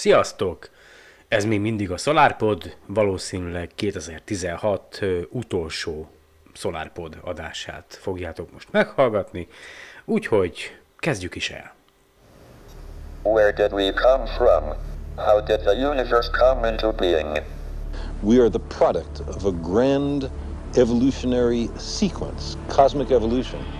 Sziasztok! Ez még mindig a SolarPod, valószínűleg 2016 ö, utolsó SolarPod adását fogjátok most meghallgatni, úgyhogy kezdjük is el. Where did we come from? How did the universe come into being? We are the product of a grand evolutionary sequence, cosmic evolution.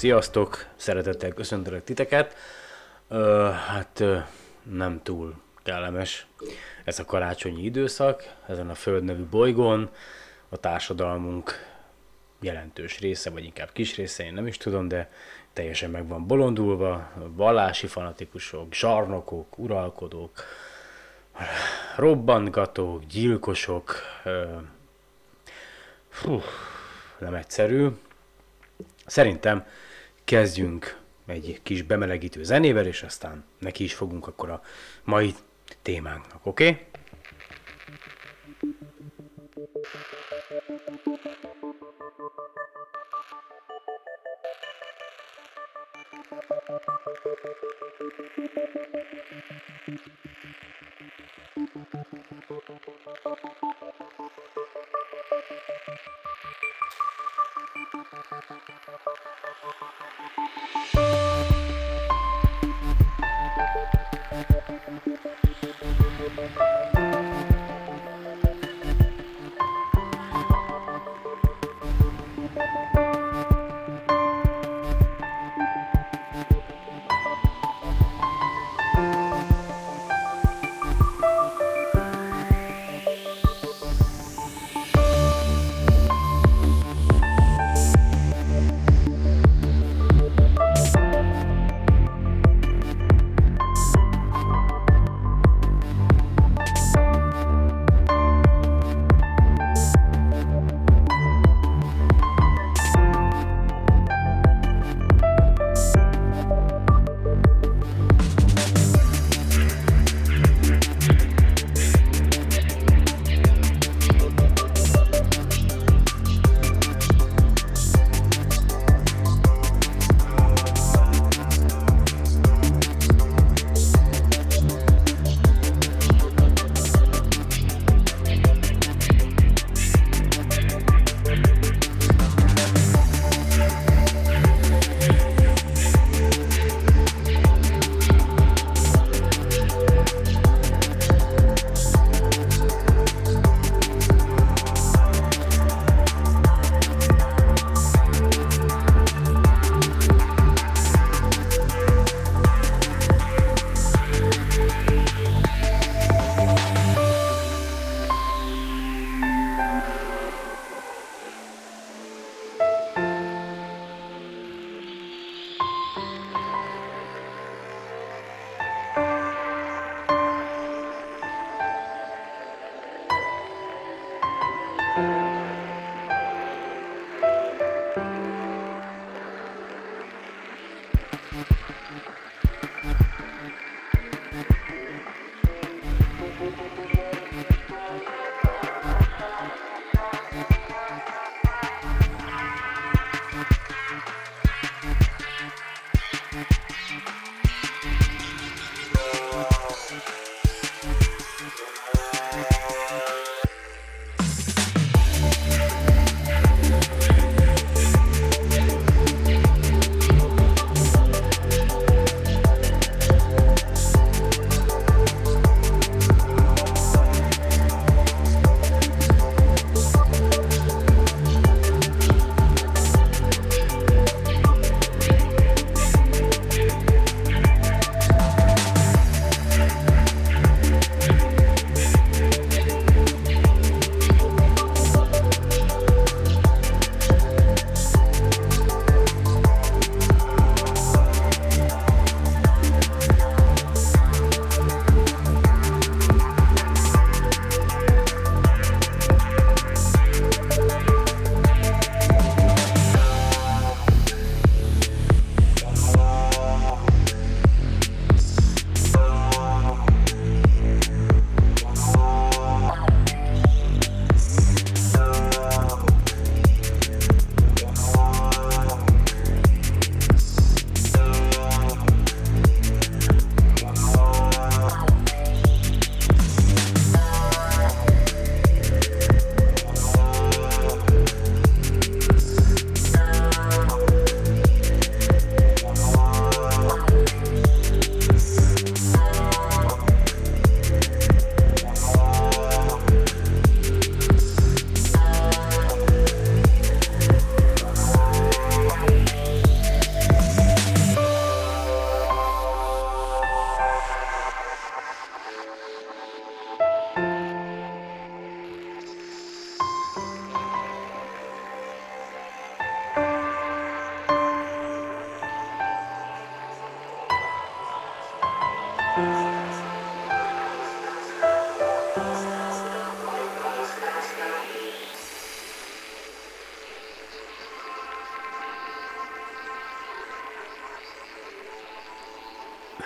Sziasztok! Szeretettel köszöntelek titeket. Ö, hát ö, nem túl kellemes ez a karácsonyi időszak, ezen a Föld nevű bolygón. A társadalmunk jelentős része, vagy inkább kis része, én nem is tudom, de teljesen meg van bolondulva. Vallási fanatikusok, zsarnokok, uralkodók, robbantgatók, gyilkosok. Fú, nem egyszerű. Szerintem kezdjünk egy kis bemelegítő zenével, és aztán neki is fogunk akkor a mai témánknak, oké? Okay? Thank you.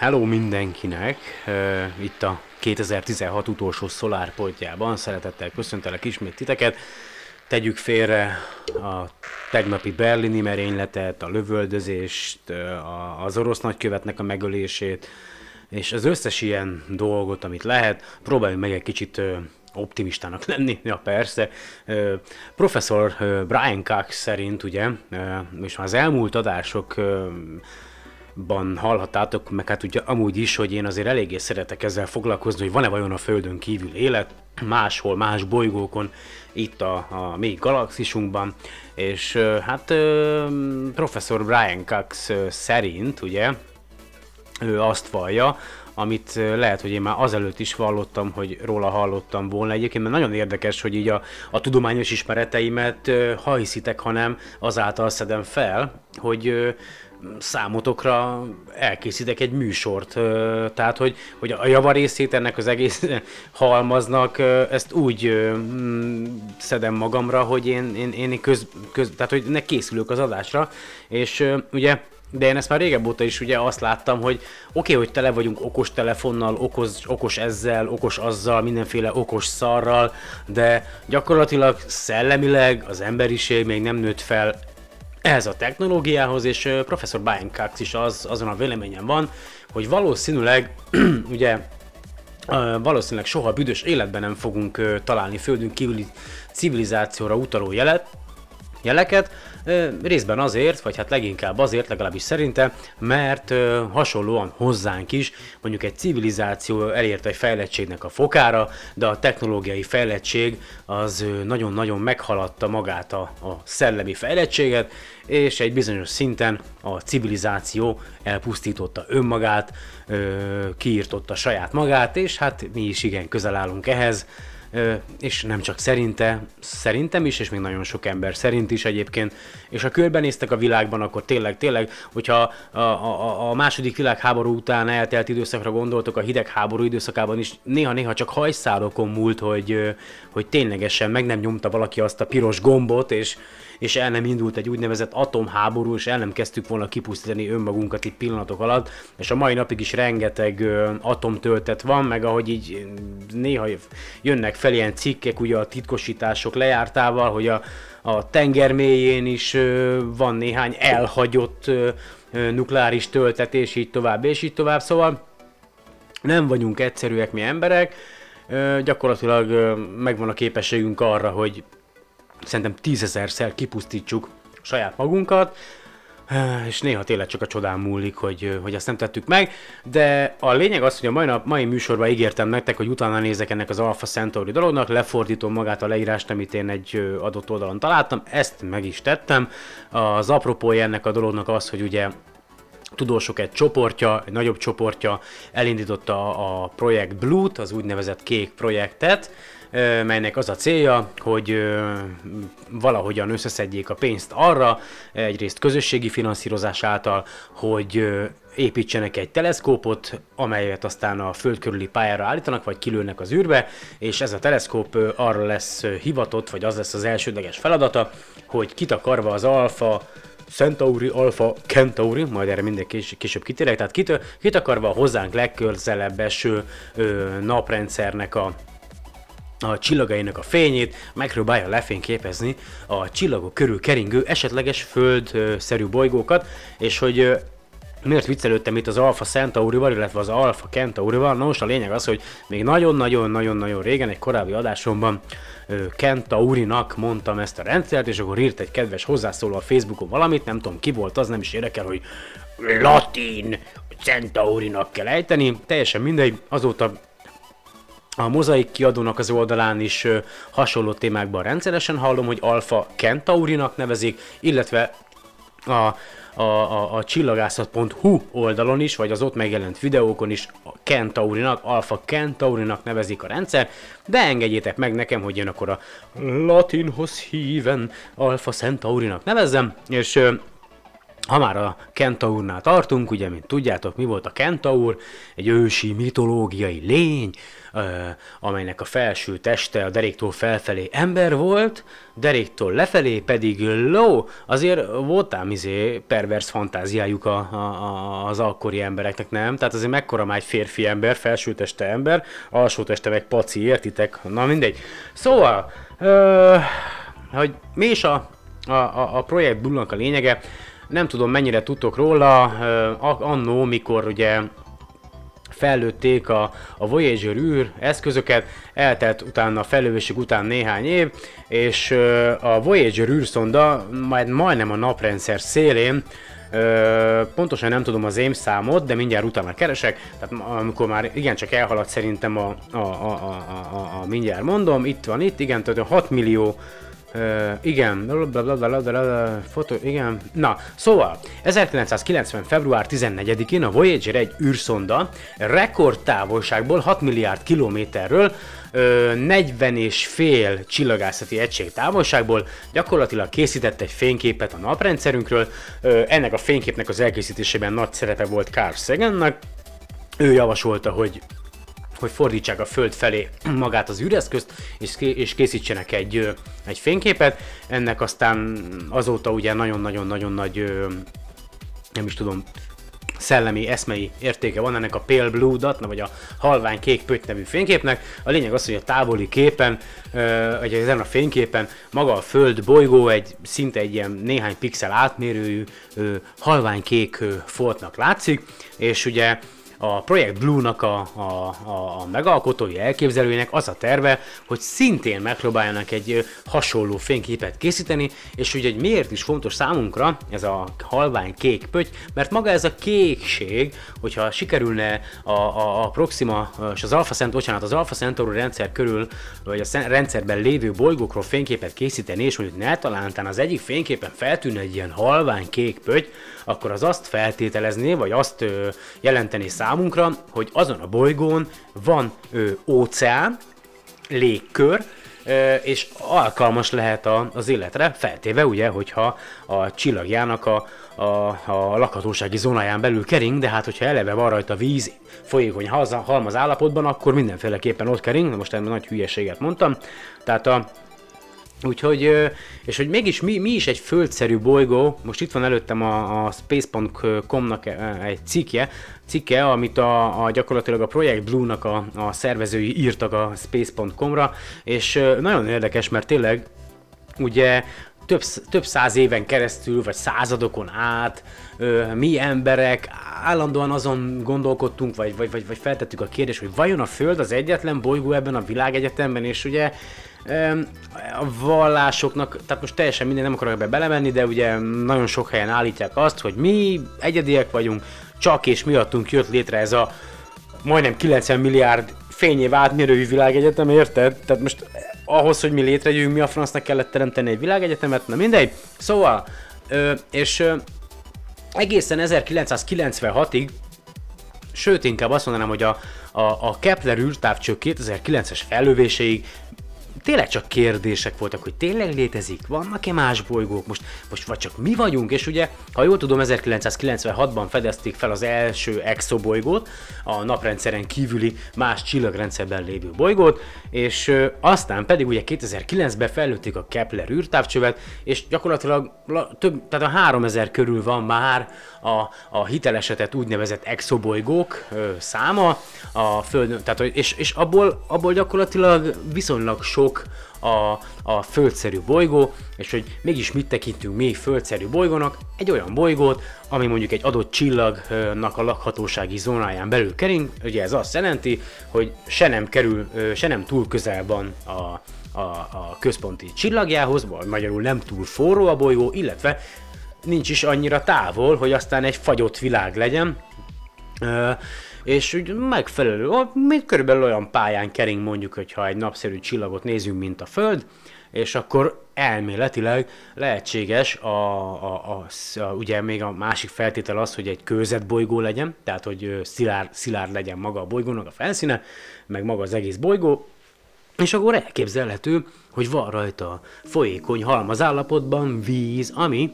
Hello mindenkinek! Itt a 2016 utolsó szolárpoltjában szeretettel köszöntelek ismét titeket. Tegyük félre a tegnapi berlini merényletet, a lövöldözést, az orosz nagykövetnek a megölését, és az összes ilyen dolgot, amit lehet, próbáljunk meg egy kicsit optimistának lenni, ja persze. Uh, professzor Brian Cox szerint ugye, és az elmúlt adások ban hallhattátok, meg hát ugye amúgy is, hogy én azért eléggé szeretek ezzel foglalkozni, hogy van-e vajon a Földön kívül élet, máshol, más bolygókon, itt a, a mi galaxisunkban, és hát professzor Brian Cox szerint, ugye, ő azt vallja, amit lehet, hogy én már azelőtt is vallottam, hogy róla hallottam volna. Egyébként mert nagyon érdekes, hogy így a, a tudományos ismereteimet, ha hiszitek, hanem azáltal szedem fel, hogy számotokra elkészítek egy műsort, tehát hogy, hogy a javarészét ennek az egész halmaznak, ezt úgy mm, szedem magamra, hogy én, én, én köz, köz, tehát hogy ne készülök az adásra, és ugye de én ezt már régebb óta is ugye azt láttam, hogy oké, okay, hogy tele vagyunk okos telefonnal, okos, okos ezzel, okos azzal, mindenféle okos szarral, de gyakorlatilag szellemileg az emberiség még nem nőtt fel ehhez a technológiához, és professzor Brian Cox is az, azon a véleményen van, hogy valószínűleg ugye valószínűleg soha büdös életben nem fogunk találni földünk kívüli civilizációra utaló jelet, jeleket, részben azért, vagy hát leginkább azért, legalábbis szerintem, mert hasonlóan hozzánk is, mondjuk egy civilizáció elérte egy fejlettségnek a fokára, de a technológiai fejlettség az nagyon-nagyon meghaladta magát a, a szellemi fejlettséget, és egy bizonyos szinten a civilizáció elpusztította önmagát, kiírtotta saját magát, és hát mi is igen közel állunk ehhez, és nem csak szerinte, szerintem is, és még nagyon sok ember szerint is egyébként, és ha körbenéztek a világban, akkor tényleg, tényleg, hogyha a, a, a második világháború után eltelt időszakra gondoltok, a hidegháború időszakában is néha-néha csak hajszálokon múlt, hogy, hogy ténylegesen meg nem nyomta valaki azt a piros gombot, és, és el nem indult egy úgynevezett atomháború, és el nem kezdtük volna kipusztítani önmagunkat itt pillanatok alatt, és a mai napig is rengeteg atomtöltet van, meg ahogy így néha jönnek fel ilyen cikkek ugye a titkosítások lejártával, hogy a, a tenger mélyén is van néhány elhagyott nukleáris töltetés, így tovább, és így tovább, szóval nem vagyunk egyszerűek mi emberek, gyakorlatilag megvan a képességünk arra, hogy szerintem tízezerszer kipusztítsuk saját magunkat, és néha tényleg csak a csodán múlik, hogy, hogy azt nem tettük meg, de a lényeg az, hogy a mai, nap, mai műsorban ígértem nektek, hogy utána nézek ennek az Alpha Centauri dolognak, lefordítom magát a leírást, amit én egy adott oldalon találtam, ezt meg is tettem. Az apropója ennek a dolognak az, hogy ugye tudósok egy csoportja, egy nagyobb csoportja elindította a projekt Blue-t, az úgynevezett kék projektet, melynek az a célja, hogy valahogyan összeszedjék a pénzt arra, egyrészt közösségi finanszírozás által, hogy építsenek egy teleszkópot, amelyet aztán a föld körüli pályára állítanak, vagy kilőnek az űrbe, és ez a teleszkóp arra lesz hivatott, vagy az lesz az elsődleges feladata, hogy kitakarva az alfa Centauri, Alpha Centauri, majd erre minden kés, később kitérek, tehát kit, kitakarva a hozzánk legközelebb eső ö, naprendszernek a a csillagainak a fényét, megpróbálja lefényképezni a csillagok körül keringő esetleges földszerű bolygókat, és hogy miért viccelődtem itt az Alpha Centaurival, illetve az Alpha Centaurival? Na most a lényeg az, hogy még nagyon-nagyon-nagyon-nagyon régen egy korábbi adásomban Centaurinak mondtam ezt a rendszert, és akkor írt egy kedves hozzászóló a Facebookon valamit, nem tudom ki volt az, nem is érdekel, hogy latin Centaurinak kell ejteni, teljesen mindegy, azóta a mozaik kiadónak az oldalán is hasonló témákban rendszeresen hallom, hogy Alpha Centaurinak nevezik, illetve a, a, a, a csillagászat.hu oldalon is, vagy az ott megjelent videókon is a Centaurinak, Alpha Centaurinak nevezik a rendszer, de engedjétek meg nekem, hogy én akkor a latinhoz híven Alpha Centaurinak nevezzem, és ha már a Kentaurnál tartunk, ugye, mint tudjátok, mi volt a Kentaur? Egy ősi mitológiai lény, amelynek a felső teste a deréktól felfelé ember volt, deréktől lefelé pedig ló. Azért voltál izé pervers fantáziájuk a, a, a, az akkori embereknek, nem? Tehát azért mekkora már egy férfi ember, felső teste ember, alsó teste meg paci, értitek? Na mindegy. Szóval, ö, hogy mi is a, a, a projekt Bullnak a lényege, nem tudom mennyire tudtok róla, annó, mikor ugye fellőtték a, a Voyager űr eszközöket, eltelt utána a felövésük után néhány év, és a Voyager űrszonda majd majdnem a naprendszer szélén pontosan nem tudom az számot, de mindjárt utána keresek, tehát amikor már igencsak elhaladt szerintem a, a, a, a, a, a mindjárt mondom, itt van itt, igen, tehát 6 millió Uh, igen, blablabla, fotó, igen. Na, szóval, 1990. február 14-én a Voyager egy űrszonda rekordtávolságból 6 milliárd kilométerről uh, 40 és fél csillagászati egység távolságból gyakorlatilag készített egy fényképet a naprendszerünkről. Uh, ennek a fényképnek az elkészítésében nagy szerepe volt Carl Sagannak. Ő javasolta, hogy hogy fordítsák a föld felé magát az űreszközt, és, és készítsenek egy, egy fényképet. Ennek aztán azóta ugye nagyon-nagyon-nagyon nagy, nem is tudom, szellemi, eszmei értéke van ennek a Pale Blue Dot, vagy a halvány kék pötty nevű fényképnek. A lényeg az, hogy a távoli képen, vagy ezen a fényképen maga a Föld bolygó egy szinte egy ilyen néhány pixel átmérőjű halvány kék foltnak látszik, és ugye a Project Blue-nak a, a, a, megalkotói elképzelőjének az a terve, hogy szintén megpróbáljanak egy hasonló fényképet készíteni, és ugye hogy miért is fontos számunkra ez a halvány kék pötty, mert maga ez a kékség, hogyha sikerülne a, a, a Proxima és az Alpha Centauri, bocsánat, az Alpha Centauri rendszer körül, vagy a rendszerben lévő bolygókról fényképet készíteni, és mondjuk ne talántán az egyik fényképen feltűnne egy ilyen halvány kék pötty, akkor az azt feltételezné, vagy azt ö, jelenteni számunkra, hogy azon a bolygón van ö, óceán, légkör, és alkalmas lehet a, az életre, feltéve ugye, hogyha a csillagjának a, a, a lakhatósági zónáján belül kering, de hát hogyha eleve van rajta víz, folyékony halmaz állapotban, akkor mindenféleképpen ott kering, de most egy nagy hülyeséget mondtam. Tehát a, Úgyhogy, és hogy mégis mi, mi is egy földszerű bolygó, most itt van előttem a, a space.com-nak egy cikke, cikke, amit a, a gyakorlatilag a Project Blue-nak a, a szervezői írtak a space.com-ra, és nagyon érdekes, mert tényleg ugye több, több száz éven keresztül, vagy századokon át mi emberek állandóan azon gondolkodtunk, vagy, vagy, vagy, vagy feltettük a kérdést, hogy vajon a Föld az egyetlen bolygó ebben a világegyetemben, és ugye a vallásoknak, tehát most teljesen minden nem akarok ebbe belemenni, de ugye nagyon sok helyen állítják azt, hogy mi egyediek vagyunk, csak és miattunk jött létre ez a majdnem 90 milliárd fényév átmérőjű világegyetem, érted? Tehát most ahhoz, hogy mi létrejöjjünk, mi a francnak kellett teremteni egy világegyetemet, na mindegy. Szóval, ö, és ö, egészen 1996-ig, sőt inkább azt mondanám, hogy a, a, a Kepler űrtávcső 2009-es fellövéséig tényleg csak kérdések voltak, hogy tényleg létezik, vannak-e más bolygók, most, most vagy csak mi vagyunk, és ugye, ha jól tudom, 1996-ban fedezték fel az első exobolygót, a naprendszeren kívüli más csillagrendszerben lévő bolygót, és ö, aztán pedig ugye 2009-ben fellőtték a Kepler űrtávcsövet, és gyakorlatilag la, több, tehát a 3000 körül van már a, a hitelesetett úgynevezett exobolygók ö, száma a Földön, tehát, és, és abból, abból gyakorlatilag viszonylag sok a, a földszerű bolygó, és hogy mégis mit tekintünk mi földszerű bolygónak, egy olyan bolygót, ami mondjuk egy adott csillagnak a lakhatósági zónáján belül kering, ugye ez azt jelenti, hogy se nem kerül, se nem túl közel van a, a, a központi csillagjához, vagy magyarul nem túl forró a bolygó, illetve nincs is annyira távol, hogy aztán egy fagyott világ legyen, és úgy megfelelő, ó, mi körülbelül olyan pályán kering mondjuk, hogyha egy napszerű csillagot nézünk, mint a Föld, és akkor elméletileg lehetséges, a, a, a, a, ugye még a másik feltétel az, hogy egy kőzetbolygó legyen, tehát hogy szilárd, szilárd legyen maga a bolygónak a felszíne, meg maga az egész bolygó, és akkor elképzelhető, hogy van rajta folyékony halmazállapotban víz, ami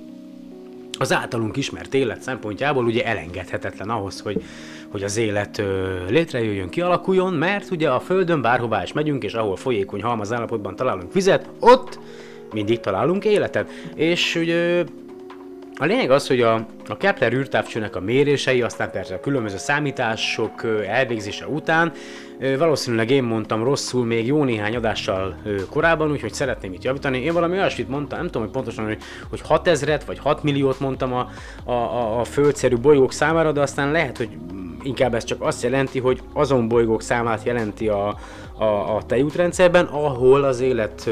az általunk ismert élet szempontjából ugye elengedhetetlen ahhoz, hogy, hogy az élet ö, létrejöjjön, kialakuljon, mert ugye a Földön bárhová is megyünk, és ahol folyékony halmaz állapotban találunk vizet, ott mindig találunk életet. És ugye a lényeg az, hogy a, a Kepler űrtávcsőnek a mérései, aztán persze a különböző számítások elvégzése után, valószínűleg én mondtam rosszul még jó néhány adással korábban, úgyhogy szeretném itt javítani. Én valami olyasmit mondtam, nem tudom, hogy pontosan, hogy, hogy 6000-et vagy 6 milliót mondtam a, a, a, a földszerű bolygók számára, de aztán lehet, hogy inkább ez csak azt jelenti, hogy azon bolygók számát jelenti a, a, a tejútrendszerben, ahol az élet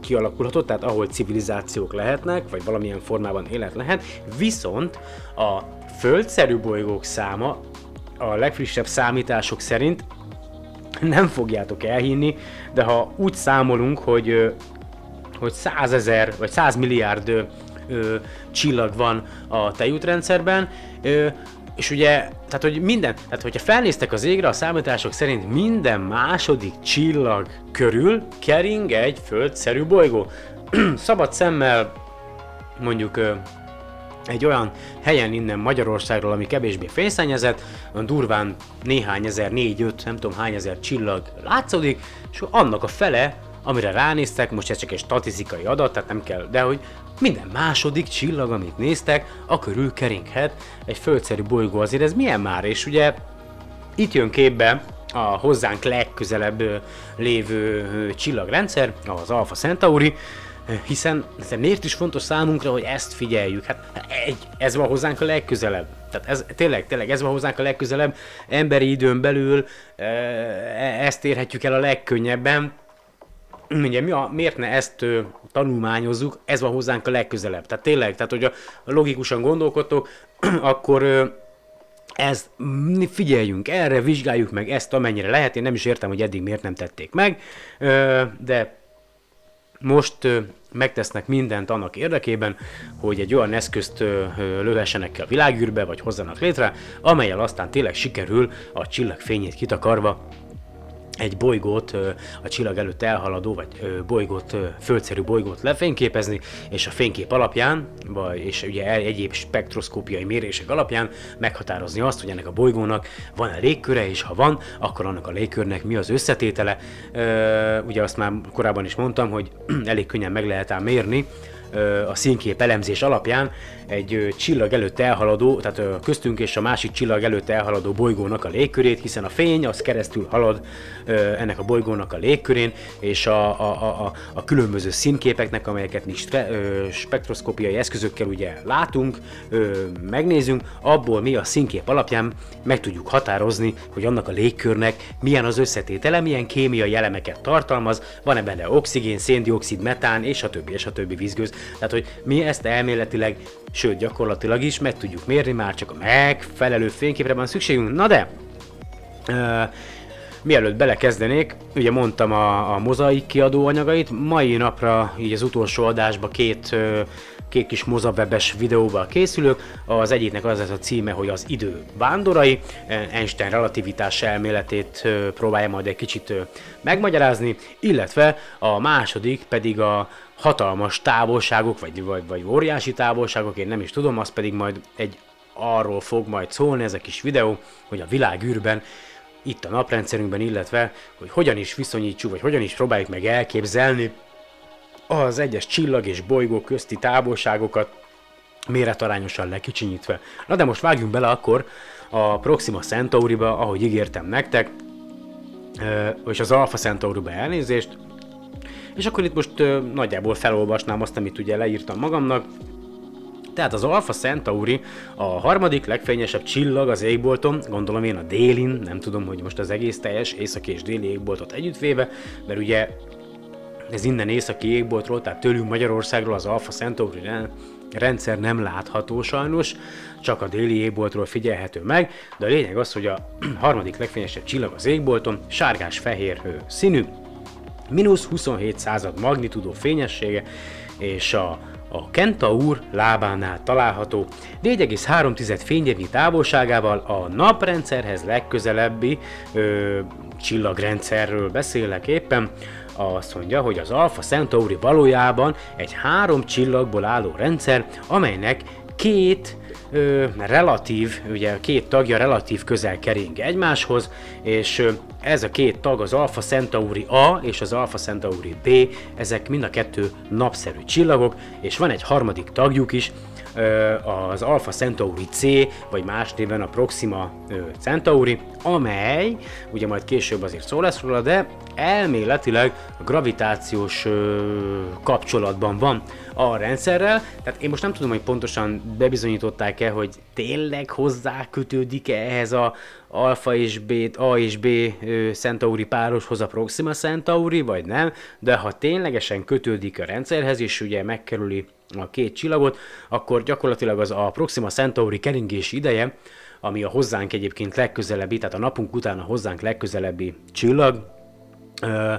kialakulhatott, tehát ahol civilizációk lehetnek, vagy valamilyen formában élet lehet, viszont a földszerű bolygók száma a legfrissebb számítások szerint nem fogjátok elhinni, de ha úgy számolunk, hogy hogy 100 ezer vagy 100 milliárd ö, csillag van a tejútrendszerben, ö, és ugye, tehát hogy minden, tehát hogyha felnéztek az égre, a számítások szerint minden második csillag körül kering egy földszerű bolygó. Szabad szemmel mondjuk egy olyan helyen innen Magyarországról, ami kevésbé fényszennyezett, durván néhány ezer, négy-öt, nem tudom hány ezer csillag látszódik, és annak a fele, amire ránéztek, most ez csak egy statisztikai adat, tehát nem kell, de hogy minden második csillag, amit néztek, a körül keringhet egy földszerű bolygó, azért ez milyen már, és ugye itt jön képbe a hozzánk legközelebb lévő csillagrendszer, az Alpha Centauri, hiszen miért is fontos számunkra, hogy ezt figyeljük? Hát egy, ez van hozzánk a legközelebb. Tehát ez, tényleg, tényleg ez van hozzánk a legközelebb. Emberi időn belül e- ezt érhetjük el a legkönnyebben, ugye mi a, miért ne ezt ö, tanulmányozzuk, ez van hozzánk a legközelebb. Tehát tényleg, tehát hogy a, logikusan gondolkodtok, akkor ö, ez, mm, figyeljünk erre, vizsgáljuk meg ezt amennyire lehet, én nem is értem, hogy eddig miért nem tették meg, ö, de most ö, megtesznek mindent annak érdekében, hogy egy olyan eszközt ö, ö, lövessenek ki a világűrbe, vagy hozzanak létre, amelyel aztán tényleg sikerül a csillag fényét kitakarva egy bolygót, a csillag előtt elhaladó, vagy bolygót, földszerű bolygót lefényképezni, és a fénykép alapján, vagy, és ugye egyéb spektroszkópiai mérések alapján meghatározni azt, hogy ennek a bolygónak van-e légköre, és ha van, akkor annak a légkörnek mi az összetétele. Ugye azt már korábban is mondtam, hogy elég könnyen meg lehet ám mérni, a színkép elemzés alapján egy csillag előtt elhaladó, tehát köztünk és a másik csillag előtt elhaladó bolygónak a légkörét, hiszen a fény az keresztül halad ennek a bolygónak a légkörén, és a, a, a, a, különböző színképeknek, amelyeket mi stre, ö, spektroszkópiai eszközökkel ugye látunk, ö, megnézünk, abból mi a színkép alapján meg tudjuk határozni, hogy annak a légkörnek milyen az összetétele, milyen kémiai elemeket tartalmaz, van-e benne oxigén, széndiokszid, metán, és a többi, és a többi vízgőz. Tehát, hogy mi ezt elméletileg, sőt gyakorlatilag is meg tudjuk mérni, már csak a megfelelő fényképre van szükségünk. Na de, ö, Mielőtt belekezdenék, ugye mondtam a, a mozaik kiadó anyagait, mai napra így az utolsó adásba két, ö, két kis mozawebes videóval készülök. Az egyiknek az lesz a címe, hogy az idő vándorai, Einstein relativitás elméletét próbálja majd egy kicsit megmagyarázni, illetve a második pedig a hatalmas távolságok, vagy, vagy, vagy óriási távolságok, én nem is tudom, az pedig majd egy arról fog majd szólni ez a kis videó, hogy a világűrben itt a naprendszerünkben, illetve hogy hogyan is viszonyítsuk, vagy hogyan is próbáljuk meg elképzelni az egyes csillag és bolygó közti távolságokat méretarányosan lekicsinyítve. Na de most vágjunk bele akkor a Proxima Centauriba, ahogy ígértem nektek, és az Alpha Centauriba elnézést, és akkor itt most ö, nagyjából felolvasnám azt, amit ugye leírtam magamnak, tehát az Alpha Centauri a harmadik legfényesebb csillag az égbolton, gondolom én a délin, nem tudom, hogy most az egész teljes északi és déli égboltot együttvéve, mert ugye ez innen északi égboltról, tehát tőlünk Magyarországról az Alpha Centauri ren- rendszer nem látható sajnos, csak a déli égboltról figyelhető meg, de a lényeg az, hogy a harmadik legfényesebb csillag az égbolton, sárgás-fehér színű, mínusz 27 század magnitudó fényessége, és a, a Kentaur lábánál található 4,3 fényévnyi távolságával a naprendszerhez legközelebbi ö, csillagrendszerről beszélek éppen, azt mondja, hogy az Alpha Centauri valójában egy három csillagból álló rendszer, amelynek két ö, relatív, ugye két tagja relatív közel kering egymáshoz, és ö, ez a két tag az Alpha Centauri A és az Alpha Centauri B, ezek mind a kettő napszerű csillagok, és van egy harmadik tagjuk is, az Alpha Centauri C, vagy más néven a Proxima Centauri, amely, ugye majd később azért szó lesz róla, de elméletileg gravitációs kapcsolatban van a rendszerrel, tehát én most nem tudom, hogy pontosan bebizonyították-e, hogy tényleg hozzá kötődik-e ehhez a Alpha és B, A és B Centauri pároshoz a Proxima Centauri, vagy nem, de ha ténylegesen kötődik a rendszerhez, és ugye megkerüli a két csillagot, akkor gyakorlatilag az a Proxima Centauri keringési ideje, ami a hozzánk egyébként legközelebbi, tehát a napunk után a hozzánk legközelebbi csillag, ö,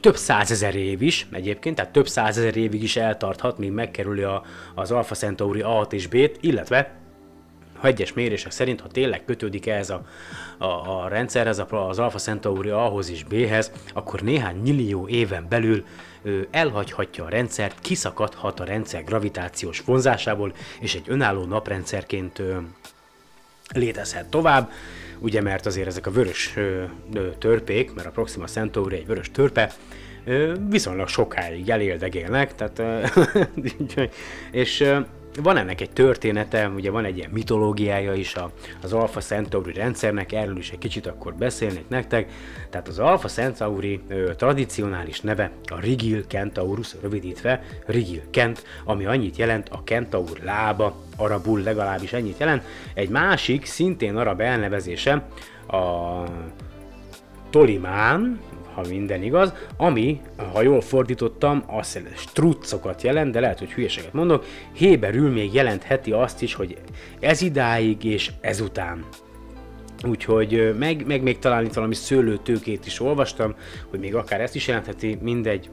több százezer év is egyébként, tehát több százezer évig is eltarthat, míg megkerüli a, az Alpha Centauri A-t és B-t, illetve ha egyes mérések szerint, ha tényleg kötődik ehhez a, a, a rendszerhez, az Alpha Centauri A-hoz és B-hez, akkor néhány millió éven belül ö, elhagyhatja a rendszert, kiszakadhat a rendszer gravitációs vonzásából, és egy önálló naprendszerként ö, létezhet tovább, ugye mert azért ezek a vörös ö, törpék, mert a Proxima Centauri egy vörös törpe, ö, viszonylag sokáig eléldegélnek, tehát, ö, és ö, van ennek egy története, ugye van egy ilyen mitológiája is a, az Alpha Centauri rendszernek, erről is egy kicsit akkor beszélnék nektek. Tehát az Alpha Centauri ö, tradicionális neve a Rigil Centaurus, rövidítve Rigil Kent, ami annyit jelent a Kentaur lába, arabul legalábbis ennyit jelent. Egy másik, szintén arab elnevezése a Tolimán, ha minden igaz, ami, ha jól fordítottam, azt struccokat jelent, de lehet, hogy hülyeséget mondok, héberül még jelentheti azt is, hogy ez idáig és ezután. Úgyhogy meg, meg még talán itt valami szőlőtőkét is olvastam, hogy még akár ezt is jelentheti, mindegy,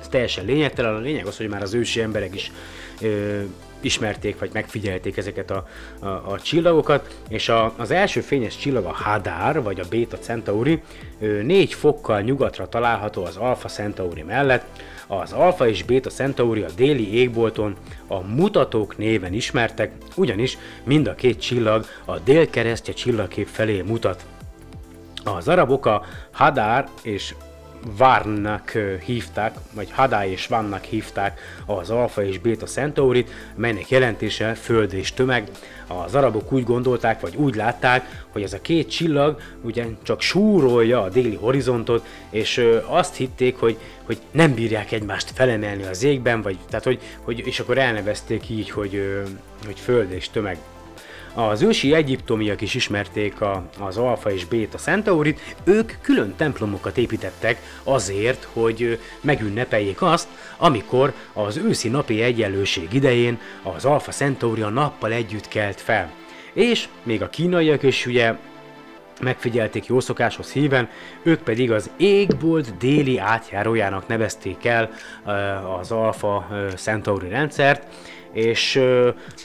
ez teljesen lényegtelen, a lényeg az, hogy már az ősi emberek is ö, ismerték, vagy megfigyelték ezeket a, a, a csillagokat, és a, az első fényes csillag a Hadar, vagy a Beta Centauri, ö, négy fokkal nyugatra található az Alpha Centauri mellett, az Alpha és Beta Centauri a déli égbolton a mutatók néven ismertek, ugyanis mind a két csillag a délkeresztje csillagkép felé mutat. Az arabok a Hadar és Várnak hívták, vagy Hadá és Vannak hívták az Alfa és Beta Centaurit, melynek jelentése föld és tömeg. Az arabok úgy gondolták, vagy úgy látták, hogy ez a két csillag ugye csak súrolja a déli horizontot, és azt hitték, hogy, hogy nem bírják egymást felemelni az égben, vagy, tehát hogy, hogy, és akkor elnevezték így, hogy, hogy föld és tömeg. Az ősi egyiptomiak is ismerték a, az Alfa és Béta Centaurit, ők külön templomokat építettek azért, hogy megünnepeljék azt, amikor az őszi napi egyenlőség idején az Alfa Centauri a nappal együtt kelt fel. És még a kínaiak is ugye megfigyelték jó szokáshoz híven, ők pedig az égbolt déli átjárójának nevezték el az Alpha ö, Centauri rendszert, és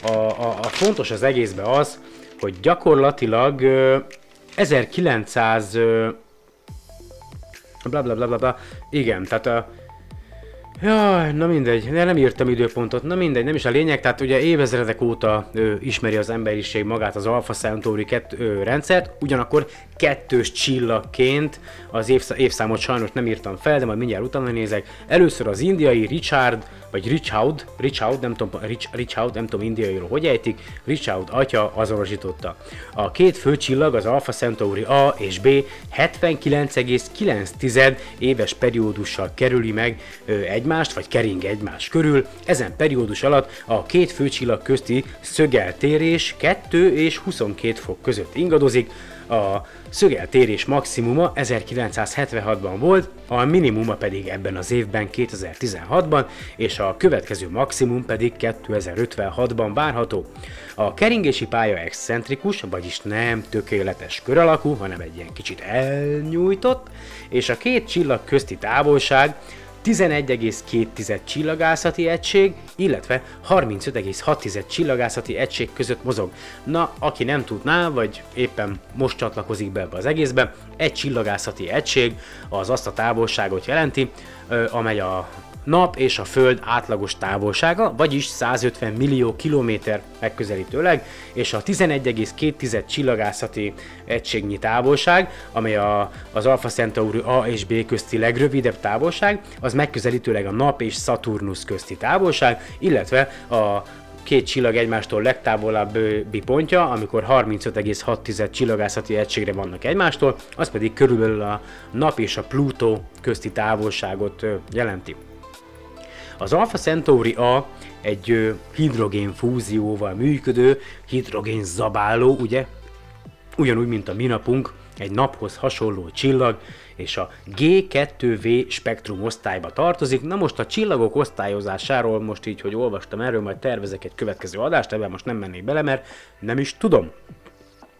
a, a, a fontos az egészben az, hogy gyakorlatilag ö, 1900 ö, bla bla bla bla bla, igen, tehát a Jaj, na mindegy, de nem írtam időpontot, na mindegy, nem is a lényeg, tehát ugye évezredek óta ö, ismeri az emberiség magát az Alpha Centauri kett, ö, rendszert, ugyanakkor kettős csillagként az évsz- évszámot sajnos nem írtam fel, de majd mindjárt utána nézek. Először az indiai Richard, vagy Richard, Richard, nem tudom, Rich, Richard, nem tudom indiairól hogy ejtik, Richard atya azonosította. A két fő csillag, az Alpha Centauri A és B 79,9 éves periódussal kerüli meg egymást, vagy kering egymás körül. Ezen periódus alatt a két főcsillag közti szögeltérés 2 és 22 fok között ingadozik, a szögeltérés maximuma 1976-ban volt, a minimuma pedig ebben az évben 2016-ban, és a következő maximum pedig 2056-ban várható. A keringési pálya excentrikus, vagyis nem tökéletes kör alakú, hanem egy ilyen kicsit elnyújtott, és a két csillag közti távolság 11,2 csillagászati egység, illetve 35,6 csillagászati egység között mozog. Na, aki nem tudná, vagy éppen most csatlakozik be ebbe az egészbe, egy csillagászati egység az azt a távolságot jelenti, amely a nap és a föld átlagos távolsága, vagyis 150 millió kilométer megközelítőleg, és a 11,2 csillagászati egységnyi távolság, amely a, az Alpha Centauri A és B közti legrövidebb távolság, az megközelítőleg a nap és Saturnus közti távolság, illetve a két csillag egymástól legtávolabbi pontja, amikor 35,6 csillagászati egységre vannak egymástól, az pedig körülbelül a nap és a Pluto közti távolságot jelenti. Az Alpha Centauri A egy hidrogén fúzióval működő, hidrogén zabáló, ugye, ugyanúgy, mint a mi napunk, egy naphoz hasonló csillag, és a G2V spektrum osztályba tartozik. Na most a csillagok osztályozásáról most így, hogy olvastam erről, majd tervezek egy következő adást, ebben most nem mennék bele, mert nem is tudom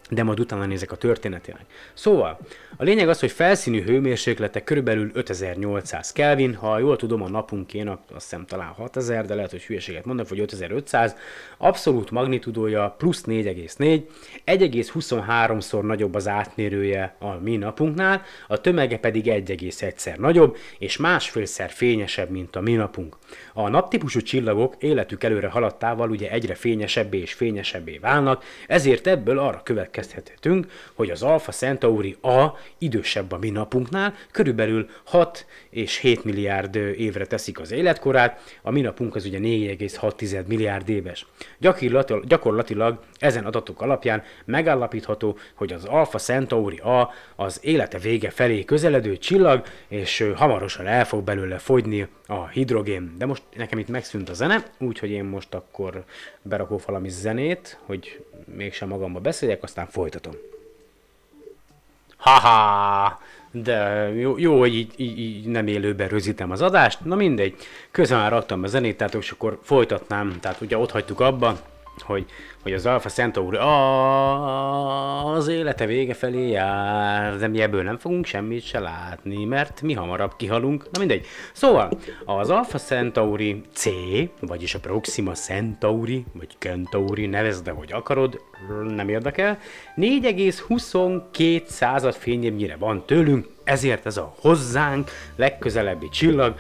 de majd utána nézek a történetének. Szóval, a lényeg az, hogy felszínű hőmérséklete körülbelül 5800 Kelvin, ha jól tudom, a napunkén azt hiszem talán 6000, de lehet, hogy hülyeséget mondok, vagy 5500, abszolút magnitudója plusz 4,4, 1,23-szor nagyobb az átmérője a mi napunknál, a tömege pedig 1,1-szer nagyobb, és másfélszer fényesebb, mint a mi napunk. A naptípusú csillagok életük előre haladtával ugye egyre fényesebbé és fényesebbé válnak, ezért ebből arra következtethetünk, hogy az Alpha Centauri A idősebb a mi napunknál, körülbelül 6 és 7 milliárd évre teszik az életkorát, a mi napunk az ugye 4,6 milliárd éves. Gyakorlatilag, gyakorlatilag ezen adatok alapján megállapítható, hogy az Alpha Centauri A az élete vége felé közeledő csillag, és hamarosan el fog belőle fogyni a hidrogén. De most nekem itt megszűnt a zene, úgyhogy én most akkor berakok valami zenét, hogy mégsem magamba beszéljek, aztán folytatom. Haha! De jó, jó hogy így, így, nem élőben rögzítem az adást. Na mindegy, közben raktam a zenét, tehát és akkor folytatnám. Tehát ugye ott hagytuk abba, hogy, hogy az Alpha Centauri "Ah, az élete vége felé jár, de mi ebből nem fogunk semmit se látni, mert mi hamarabb kihalunk. Na mindegy. Szóval, az Alpha Centauri C, vagyis a Proxima Centauri, vagy Centauri, nevezd de hogy akarod, nem érdekel, 4,22 század fényévnyire van tőlünk, ezért ez a hozzánk legközelebbi csillag,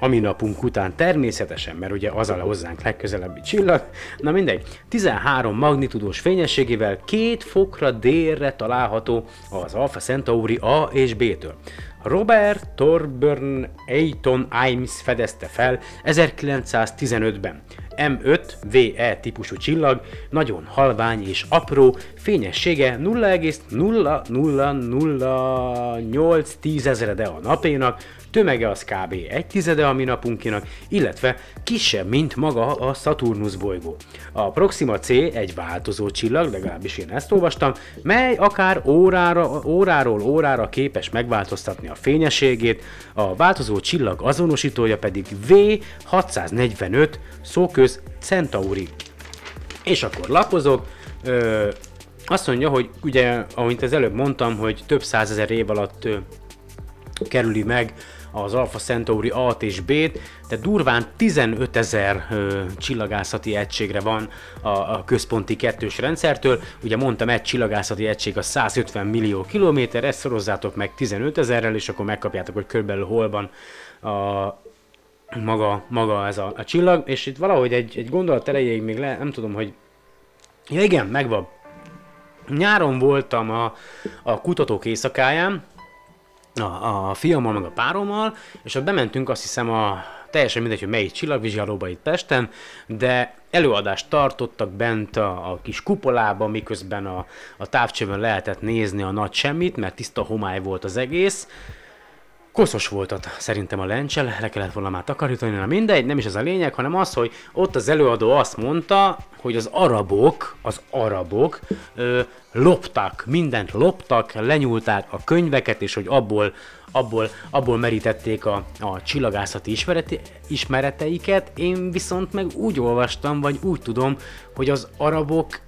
ami napunk után természetesen, mert ugye az a hozzánk legközelebbi csillag, na mindegy, 13 magnitudós fényességével két fokra délre található az Alpha Centauri A és B-től. Robert Thorburn Aiton Imes fedezte fel 1915-ben. M5 VE típusú csillag, nagyon halvány és apró, fényessége 0,00008 tízezrede a napénak, tömege az kb. egy tizede a mi napunkinak, illetve kisebb, mint maga a Saturnus bolygó. A Proxima C egy változó csillag, legalábbis én ezt olvastam, mely akár órára, óráról órára képes megváltoztatni a fényességét, a változó csillag azonosítója pedig V645 szóköz Centauri. És akkor lapozok, ö, azt mondja, hogy ugye, ahogy az előbb mondtam, hogy több százezer év alatt ö, kerüli meg az Alpha Centauri A-t és B-t, de durván 15 ezer csillagászati egységre van a, a központi kettős rendszertől. Ugye mondtam, egy csillagászati egység a 150 millió kilométer, ezt szorozzátok meg 15 ezerrel, és akkor megkapjátok, hogy körülbelül hol van a, maga, maga ez a, a csillag, és itt valahogy egy, egy gondolat erejéig még le, nem tudom, hogy ja igen, megvan. Nyáron voltam a, a kutatók éjszakáján, a, a fiammal, meg a párommal, és ott bementünk azt hiszem a teljesen mindegy, hogy melyik csillagvizsgálóba itt Pesten, de előadást tartottak bent a, a kis kupolában, miközben a, a távcsőben lehetett nézni a nagy semmit, mert tiszta homály volt az egész, Koszos volt ott szerintem a lencsel, le kellett volna már takarítani, na mindegy, nem is ez a lényeg, hanem az, hogy ott az előadó azt mondta, hogy az arabok, az arabok ö, loptak, mindent loptak, lenyúlták a könyveket, és hogy abból, abból, abból merítették a, a csillagászati ismereti, ismereteiket. Én viszont meg úgy olvastam, vagy úgy tudom, hogy az arabok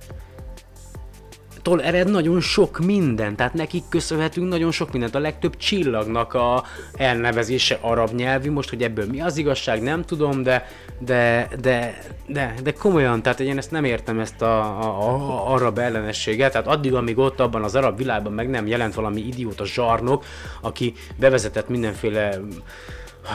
tól ered nagyon sok minden, tehát nekik köszönhetünk nagyon sok mindent. A legtöbb csillagnak a elnevezése arab nyelvű, most hogy ebből mi az igazság, nem tudom, de, de, de, de, de komolyan, tehát én ezt nem értem, ezt a, a, a arab ellenességet, tehát addig, amíg ott abban az arab világban meg nem jelent valami idióta zsarnok, aki bevezetett mindenféle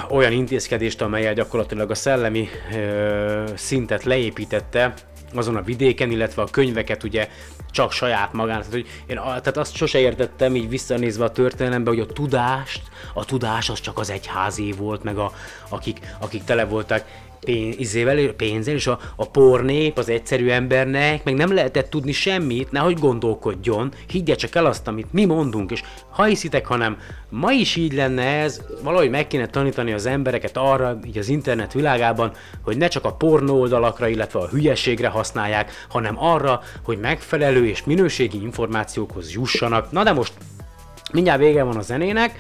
olyan intézkedést, amelyel gyakorlatilag a szellemi ö, szintet leépítette, azon a vidéken, illetve a könyveket ugye csak saját magán. Tehát, hogy én tehát azt sose értettem így visszanézve a történelembe, hogy a tudást, a tudás az csak az egyházé volt, meg a, akik, akik tele voltak pénz, izével, pénzzel, és a, a pornép az egyszerű embernek meg nem lehetett tudni semmit, nehogy gondolkodjon, higgye csak el azt, amit mi mondunk, és ha hiszitek, hanem ma is így lenne ez, valahogy meg kéne tanítani az embereket arra, így az internet világában, hogy ne csak a pornó oldalakra, illetve a hülyeségre használják, hanem arra, hogy megfelelő és minőségi információkhoz jussanak. Na de most mindjárt vége van a zenének,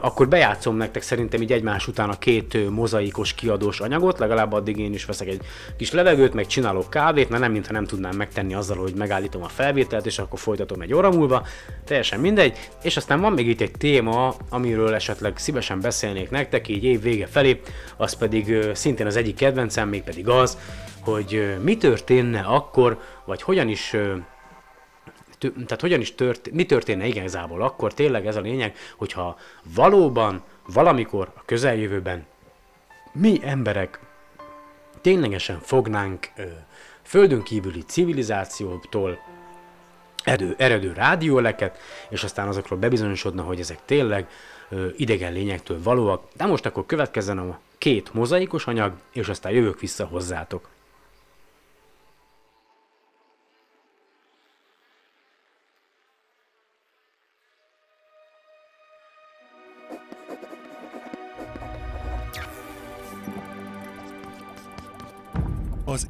akkor bejátszom nektek szerintem így egymás után a két mozaikos kiadós anyagot, legalább addig én is veszek egy kis levegőt, meg csinálok kávét, mert nem mintha nem tudnám megtenni azzal, hogy megállítom a felvételt, és akkor folytatom egy óra múlva, teljesen mindegy, és aztán van még itt egy téma, amiről esetleg szívesen beszélnék nektek, így év vége felé, az pedig szintén az egyik kedvencem, még pedig az, hogy mi történne akkor, vagy hogyan is tehát hogyan is tört, mi történne igazából akkor, tényleg ez a lényeg, hogyha valóban valamikor a közeljövőben mi emberek ténylegesen fognánk ö, földön kívüli civilizációtól eredő, eredő rádióleket, és aztán azokról bebizonyosodna, hogy ezek tényleg ö, idegen lényektől valóak. De most akkor következzen a két mozaikos anyag, és aztán jövök vissza hozzátok.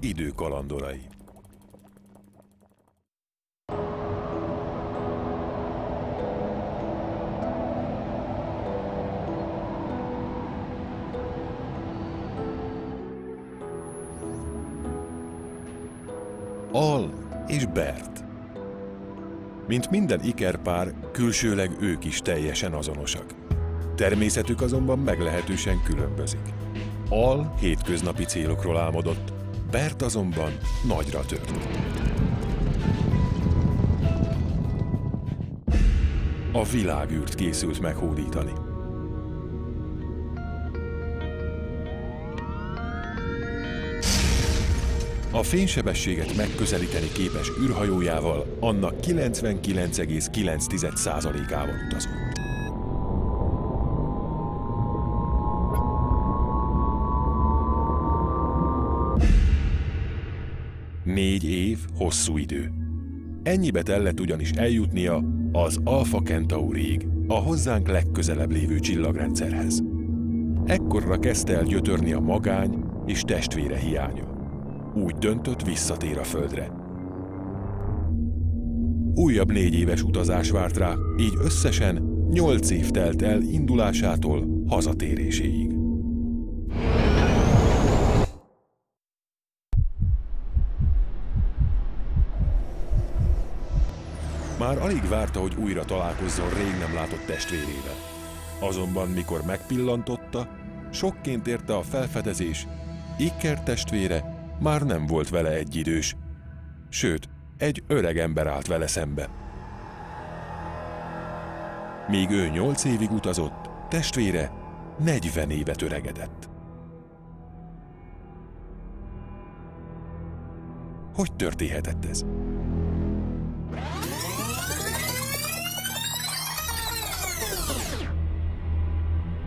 Idő kalandorai. Al és Bert. Mint minden ikerpár, külsőleg ők is teljesen azonosak. Természetük azonban meglehetősen különbözik. Al hétköznapi célokról álmodott, Bert azonban nagyra tört. A világűrt készült meghódítani. A fénysebességet megközelíteni képes űrhajójával annak 99,9%-ával utazott. Hosszú idő. Ennyibe tellett ugyanis eljutnia az Alpha Centaurig, a hozzánk legközelebb lévő csillagrendszerhez. Ekkorra kezdte el gyötörni a magány és testvére hiánya. Úgy döntött, visszatér a Földre. Újabb négy éves utazás várt rá, így összesen nyolc év telt el indulásától hazatéréséig. Alig várta, hogy újra találkozzon rég nem látott testvérével. Azonban, mikor megpillantotta, sokként érte a felfedezés, Iker testvére már nem volt vele egyidős. Sőt, egy öreg ember állt vele szembe. Míg ő nyolc évig utazott, testvére 40 évet öregedett. Hogy történhetett ez?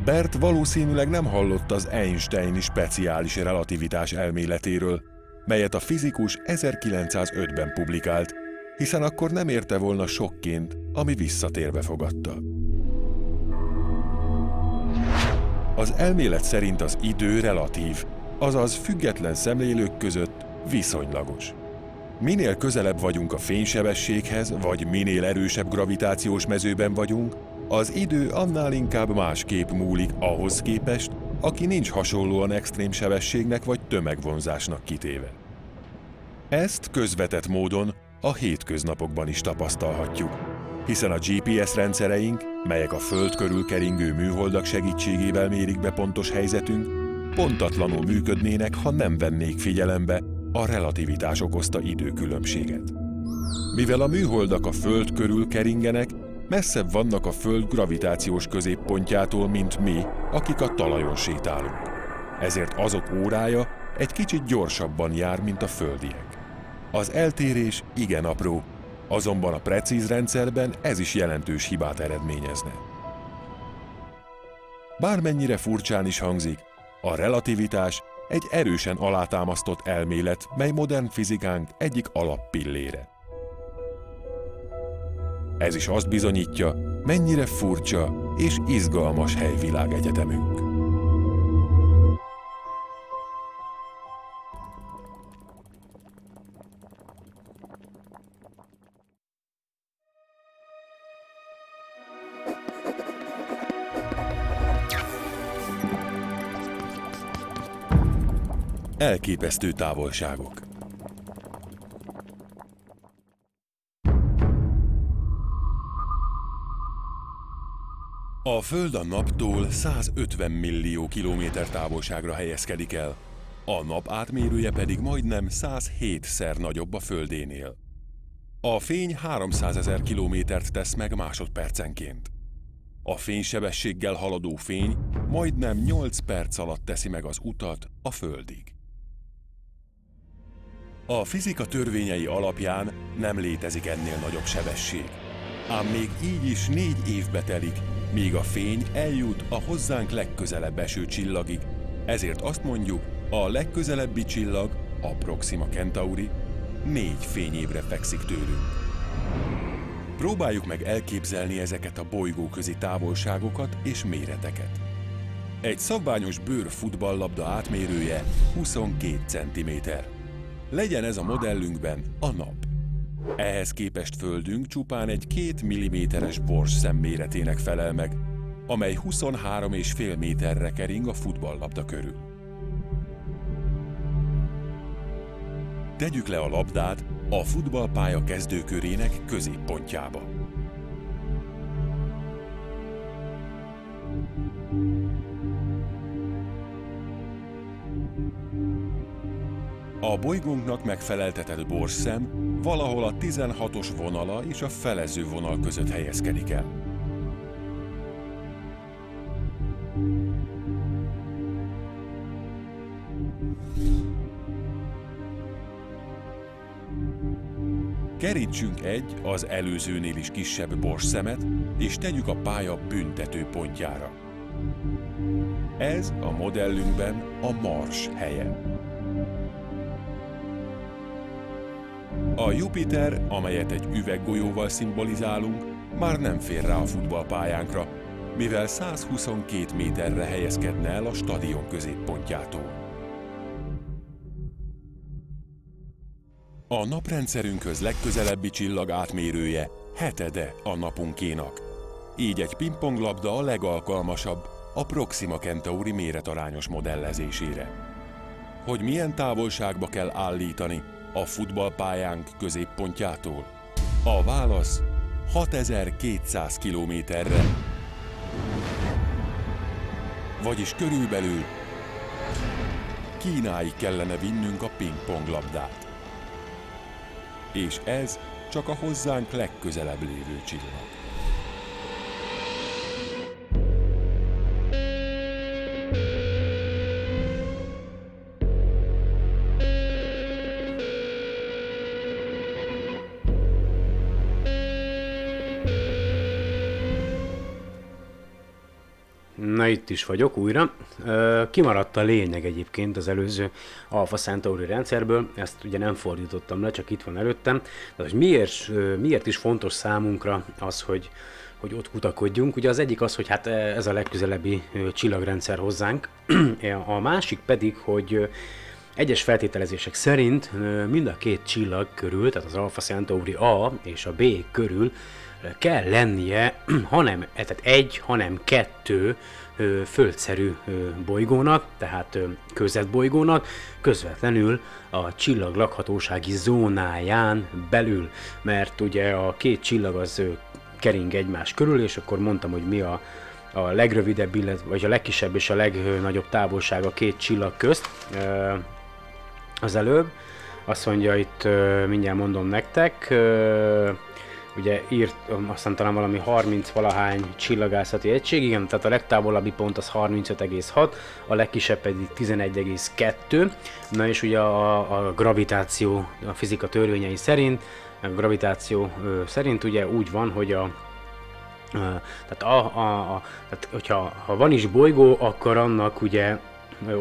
Bert valószínűleg nem hallott az Einsteini speciális relativitás elméletéről, melyet a fizikus 1905-ben publikált, hiszen akkor nem érte volna sokként, ami visszatérve fogadta. Az elmélet szerint az idő relatív, azaz független szemlélők között viszonylagos. Minél közelebb vagyunk a fénysebességhez, vagy minél erősebb gravitációs mezőben vagyunk, az idő annál inkább másképp múlik ahhoz képest, aki nincs hasonlóan extrém sebességnek vagy tömegvonzásnak kitéve. Ezt közvetett módon a hétköznapokban is tapasztalhatjuk, hiszen a GPS rendszereink, melyek a Föld körül keringő műholdak segítségével mérik be pontos helyzetünk, pontatlanul működnének, ha nem vennék figyelembe a relativitás okozta időkülönbséget. Mivel a műholdak a Föld körül keringenek, messzebb vannak a Föld gravitációs középpontjától, mint mi, akik a talajon sétálunk. Ezért azok órája egy kicsit gyorsabban jár, mint a földiek. Az eltérés igen apró, azonban a precíz rendszerben ez is jelentős hibát eredményezne. Bármennyire furcsán is hangzik, a relativitás egy erősen alátámasztott elmélet, mely modern fizikánk egyik alappillére. Ez is azt bizonyítja, mennyire furcsa és izgalmas helyvilág egyetemünk. Elképesztő távolságok. A Föld a naptól 150 millió kilométer távolságra helyezkedik el, a nap átmérője pedig majdnem 107-szer nagyobb a Földénél. A fény 300 ezer kilométert tesz meg másodpercenként. A fénysebességgel haladó fény majdnem 8 perc alatt teszi meg az utat a Földig. A fizika törvényei alapján nem létezik ennél nagyobb sebesség. Ám még így is négy évbe telik, míg a fény eljut a hozzánk legközelebb eső csillagig. Ezért azt mondjuk, a legközelebbi csillag, a Proxima Centauri, négy fényévre fekszik tőlünk. Próbáljuk meg elképzelni ezeket a bolygóközi távolságokat és méreteket. Egy szabványos bőr futballlabda átmérője 22 cm. Legyen ez a modellünkben a nap. Ehhez képest Földünk csupán egy 2 mm-es bors szem méretének felel meg, amely 23,5 méterre kering a futballlabda körül. Tegyük le a labdát a futballpálya kezdőkörének középpontjába. A bolygónknak megfeleltetett borszem valahol a 16-os vonala és a felező vonal között helyezkedik el. Kerítsünk egy az előzőnél is kisebb borsszemet, és tegyük a pálya büntető pontjára. Ez a modellünkben a mars helye. A Jupiter, amelyet egy üveggolyóval szimbolizálunk, már nem fér rá a futballpályánkra, mivel 122 méterre helyezkedne el a stadion középpontjától. A naprendszerünkhöz legközelebbi csillag átmérője hetede a napunkénak. Így egy pingponglabda a legalkalmasabb a Proxima Centauri méretarányos modellezésére. Hogy milyen távolságba kell állítani a futballpályánk középpontjától? A válasz 6200 kilométerre. Vagyis körülbelül Kínáig kellene vinnünk a pingponglabdát. És ez csak a hozzánk legközelebb lévő csillag. Itt is vagyok újra. Kimaradt a lényeg egyébként az előző Alpha Centauri rendszerből, ezt ugye nem fordítottam le, csak itt van előttem. De hogy miért, miért is fontos számunkra az, hogy, hogy ott kutakodjunk. Ugye az egyik az, hogy hát ez a legközelebbi csillagrendszer hozzánk, a másik pedig, hogy egyes feltételezések szerint mind a két csillag körül, tehát az Alpha Centauri A és a B körül kell lennie, hanem tehát egy, hanem kettő ö, földszerű bolygónak, tehát ö, közetbolygónak, közvetlenül a csillag lakhatósági zónáján belül, mert ugye a két csillag az ö, kering egymás körül, és akkor mondtam, hogy mi a, a legrövidebb, illetve, vagy a legkisebb és a legnagyobb távolság a két csillag közt az előbb. Azt mondja itt, mindjárt mondom nektek, ugye írt, aztán talán valami 30 valahány csillagászati egység, igen, tehát a legtávolabbi pont az 35,6, a legkisebb pedig 11,2, na és ugye a, a gravitáció, a fizika törvényei szerint, a gravitáció szerint ugye úgy van, hogy a tehát, a, a, a, tehát hogyha ha van is bolygó, akkor annak ugye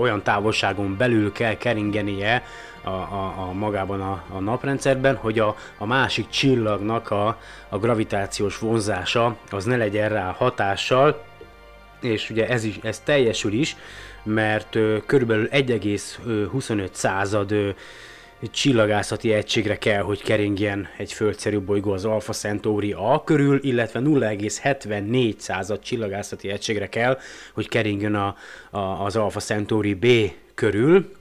olyan távolságon belül kell keringenie a, a, a magában a, a naprendszerben, hogy a, a másik csillagnak a, a gravitációs vonzása az ne legyen rá hatással, és ugye ez, is, ez teljesül is, mert ö, körülbelül 1,25 század ö, csillagászati egységre kell, hogy keringjen egy földszerű bolygó az Alpha Centauri A körül, illetve 0,74 század csillagászati egységre kell, hogy keringjen a, a, az Alpha Centauri B körül,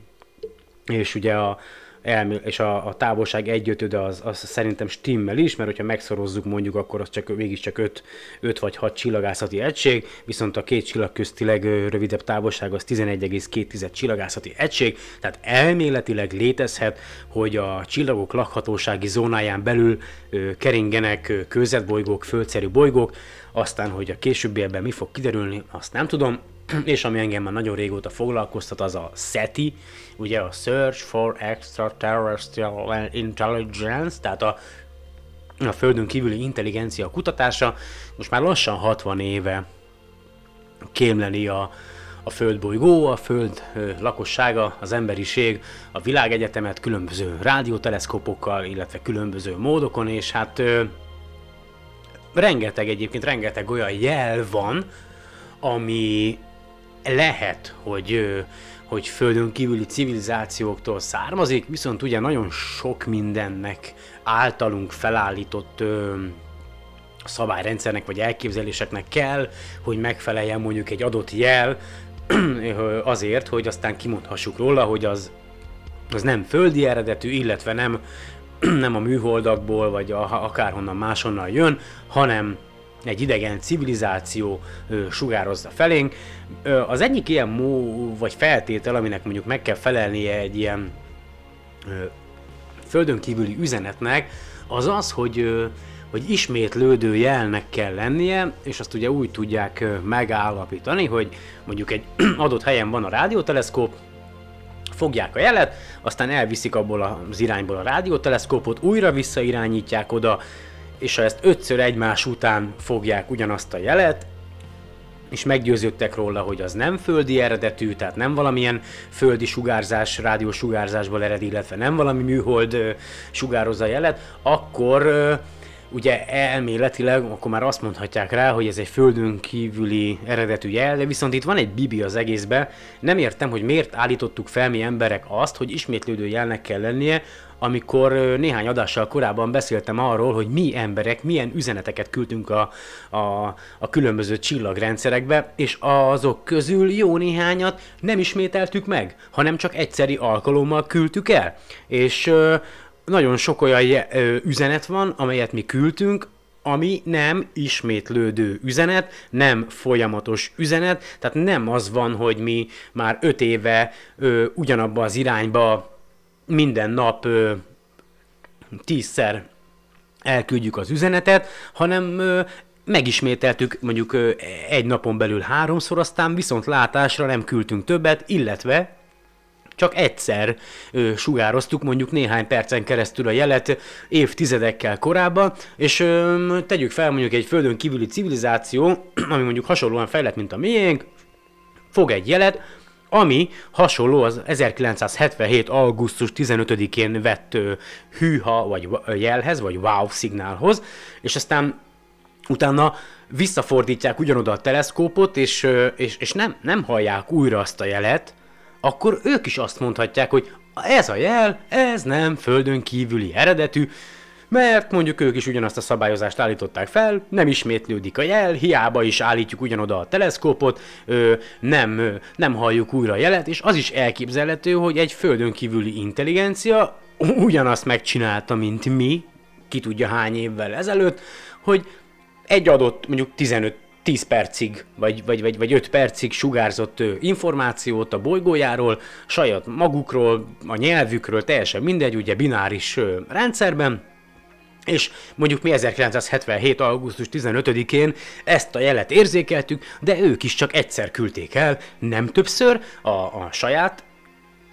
és ugye a, elmé- és a, a távolság egyötöde az, az szerintem stimmel is, mert hogyha megszorozzuk mondjuk, akkor az csak mégiscsak 5, 5 vagy 6 csillagászati egység, viszont a két csillag közti legrövidebb távolság az 11,2 csillagászati egység, tehát elméletileg létezhet, hogy a csillagok lakhatósági zónáján belül ö, keringenek kőzetbolygók, földszerű bolygók, aztán, hogy a későbbiekben mi fog kiderülni, azt nem tudom, és ami engem már nagyon régóta foglalkoztat, az a SETI, ugye a Search for Extraterrestrial Intelligence, tehát a, a Földön kívüli intelligencia kutatása, most már lassan 60 éve kémleni a, a földbolygó, a föld ö, lakossága, az emberiség, a világegyetemet különböző rádióteleszkopokkal, illetve különböző módokon, és hát ö, rengeteg egyébként, rengeteg olyan jel van, ami lehet, hogy, ö, hogy földön kívüli civilizációktól származik, viszont ugye nagyon sok mindennek általunk felállított ö, szabályrendszernek vagy elképzeléseknek kell, hogy megfeleljen mondjuk egy adott jel azért, hogy aztán kimondhassuk róla, hogy az, az nem földi eredetű, illetve nem, nem a műholdakból, vagy a, akárhonnan máshonnan jön, hanem egy idegen civilizáció ö, sugározza felénk. Az egyik ilyen mó, vagy feltétel, aminek mondjuk meg kell felelnie egy ilyen földön kívüli üzenetnek, az az, hogy, ö, hogy ismétlődő jelnek kell lennie, és azt ugye úgy tudják megállapítani, hogy mondjuk egy adott helyen van a rádióteleszkóp, fogják a jelet, aztán elviszik abból az irányból a rádióteleszkópot, újra visszairányítják oda, és ha ezt ötször egymás után fogják ugyanazt a jelet, és meggyőződtek róla, hogy az nem földi eredetű, tehát nem valamilyen földi sugárzás, rádiósugárzásból ered, illetve nem valami műhold ö, sugározza jelet, akkor ugye elméletileg akkor már azt mondhatják rá, hogy ez egy földön kívüli eredetű jel, de viszont itt van egy bibi az egészbe. Nem értem, hogy miért állítottuk fel mi emberek azt, hogy ismétlődő jelnek kell lennie, amikor néhány adással korábban beszéltem arról, hogy mi emberek milyen üzeneteket küldtünk a, a, a különböző csillagrendszerekbe, és azok közül jó néhányat nem ismételtük meg, hanem csak egyszeri alkalommal küldtük el. És nagyon sok olyan üzenet van, amelyet mi küldtünk, ami nem ismétlődő üzenet, nem folyamatos üzenet, tehát nem az van, hogy mi már öt éve ö, ugyanabba az irányba minden nap ö, tízszer elküldjük az üzenetet, hanem ö, megismételtük mondjuk ö, egy napon belül háromszor, aztán viszont látásra nem küldtünk többet, illetve csak egyszer ö, sugároztuk mondjuk néhány percen keresztül a jelet évtizedekkel korábban, és ö, tegyük fel mondjuk egy földön kívüli civilizáció, ami mondjuk hasonlóan fejlett, mint a miénk, fog egy jelet, ami hasonló az 1977. augusztus 15-én vett hűha vagy jelhez, vagy wow szignálhoz, és aztán utána visszafordítják ugyanoda a teleszkópot, és, és, és nem, nem hallják újra azt a jelet, akkor ők is azt mondhatják, hogy ez a jel, ez nem földön kívüli eredetű, mert mondjuk ők is ugyanazt a szabályozást állították fel, nem ismétlődik a jel, hiába is állítjuk ugyanoda a teleszkópot, ö, nem, ö, nem halljuk újra a jelet, és az is elképzelhető, hogy egy földön kívüli intelligencia ugyanazt megcsinálta, mint mi, ki tudja hány évvel ezelőtt, hogy egy adott mondjuk 15 10 percig, vagy, vagy, vagy, vagy 5 percig sugárzott információt a bolygójáról, saját magukról, a nyelvükről, teljesen mindegy, ugye bináris rendszerben, és mondjuk mi 1977. augusztus 15-én ezt a jelet érzékeltük, de ők is csak egyszer küldték el, nem többször, a, a saját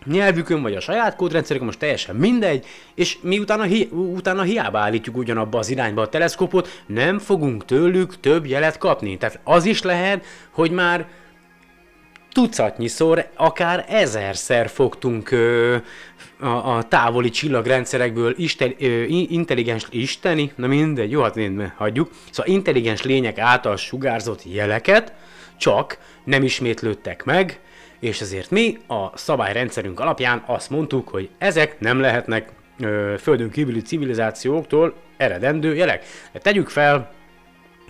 nyelvükön, vagy a saját kódrendszerükön, most teljesen mindegy, és mi utána, hi- utána hiába állítjuk ugyanabba az irányba a teleszkópot, nem fogunk tőlük több jelet kapni. Tehát az is lehet, hogy már tucatnyiszor, akár ezerszer fogtunk ö, a, a távoli csillagrendszerekből isten, ö, intelligens isteni, na mindegy, jó, hát hagyjuk, szóval intelligens lények által sugárzott jeleket, csak nem ismétlődtek meg, és ezért mi a szabályrendszerünk alapján azt mondtuk, hogy ezek nem lehetnek ö, földön kívüli civilizációktól eredendő jelek. De tegyük fel,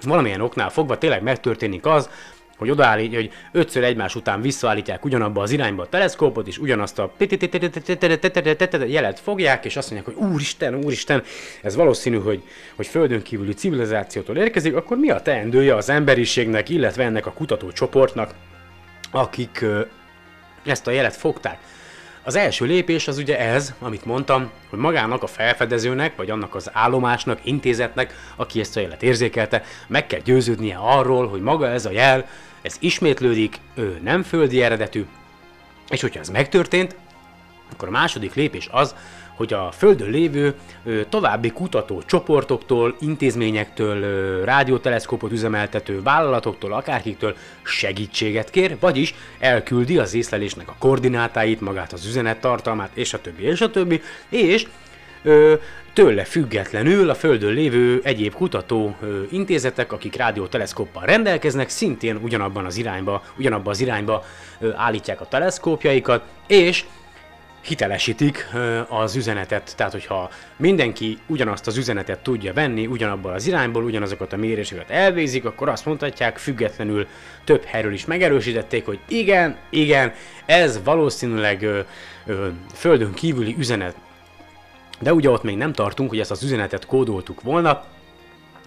valamilyen oknál fogva tényleg megtörténik az, hogy odaállít, hogy ötször egymás után visszaállítják ugyanabba az irányba a teleszkópot, és ugyanazt a jelet fogják, és azt mondják, hogy úristen, úristen, ez valószínű, hogy, hogy földön kívüli civilizációtól érkezik, akkor mi a teendője az emberiségnek, illetve ennek a kutatócsoportnak, akik ezt a jelet fogták. Az első lépés az ugye ez, amit mondtam, hogy magának a felfedezőnek, vagy annak az állomásnak, intézetnek, aki ezt a jelet érzékelte, meg kell győződnie arról, hogy maga ez a jel, ez ismétlődik, ő nem földi eredetű, és hogyha ez megtörtént, akkor a második lépés az, hogy a Földön lévő ö, további kutató csoportoktól, intézményektől, ö, rádióteleszkópot üzemeltető vállalatoktól, akárkiktől segítséget kér, vagyis elküldi az észlelésnek a koordinátáit, magát az üzenet tartalmát, és a többi, és a többi, és ö, tőle függetlenül a Földön lévő egyéb kutató ö, intézetek, akik rádióteleszkóppal rendelkeznek, szintén ugyanabban az irányba, ugyanabban az irányba ö, állítják a teleszkópjaikat, és hitelesítik ö, az üzenetet. Tehát, hogyha mindenki ugyanazt az üzenetet tudja venni, ugyanabban az irányból, ugyanazokat a méréseket elvégzik, akkor azt mondhatják, függetlenül több helyről is megerősítették, hogy igen, igen, ez valószínűleg ö, ö, földön kívüli üzenet. De ugye ott még nem tartunk, hogy ezt az üzenetet kódoltuk volna,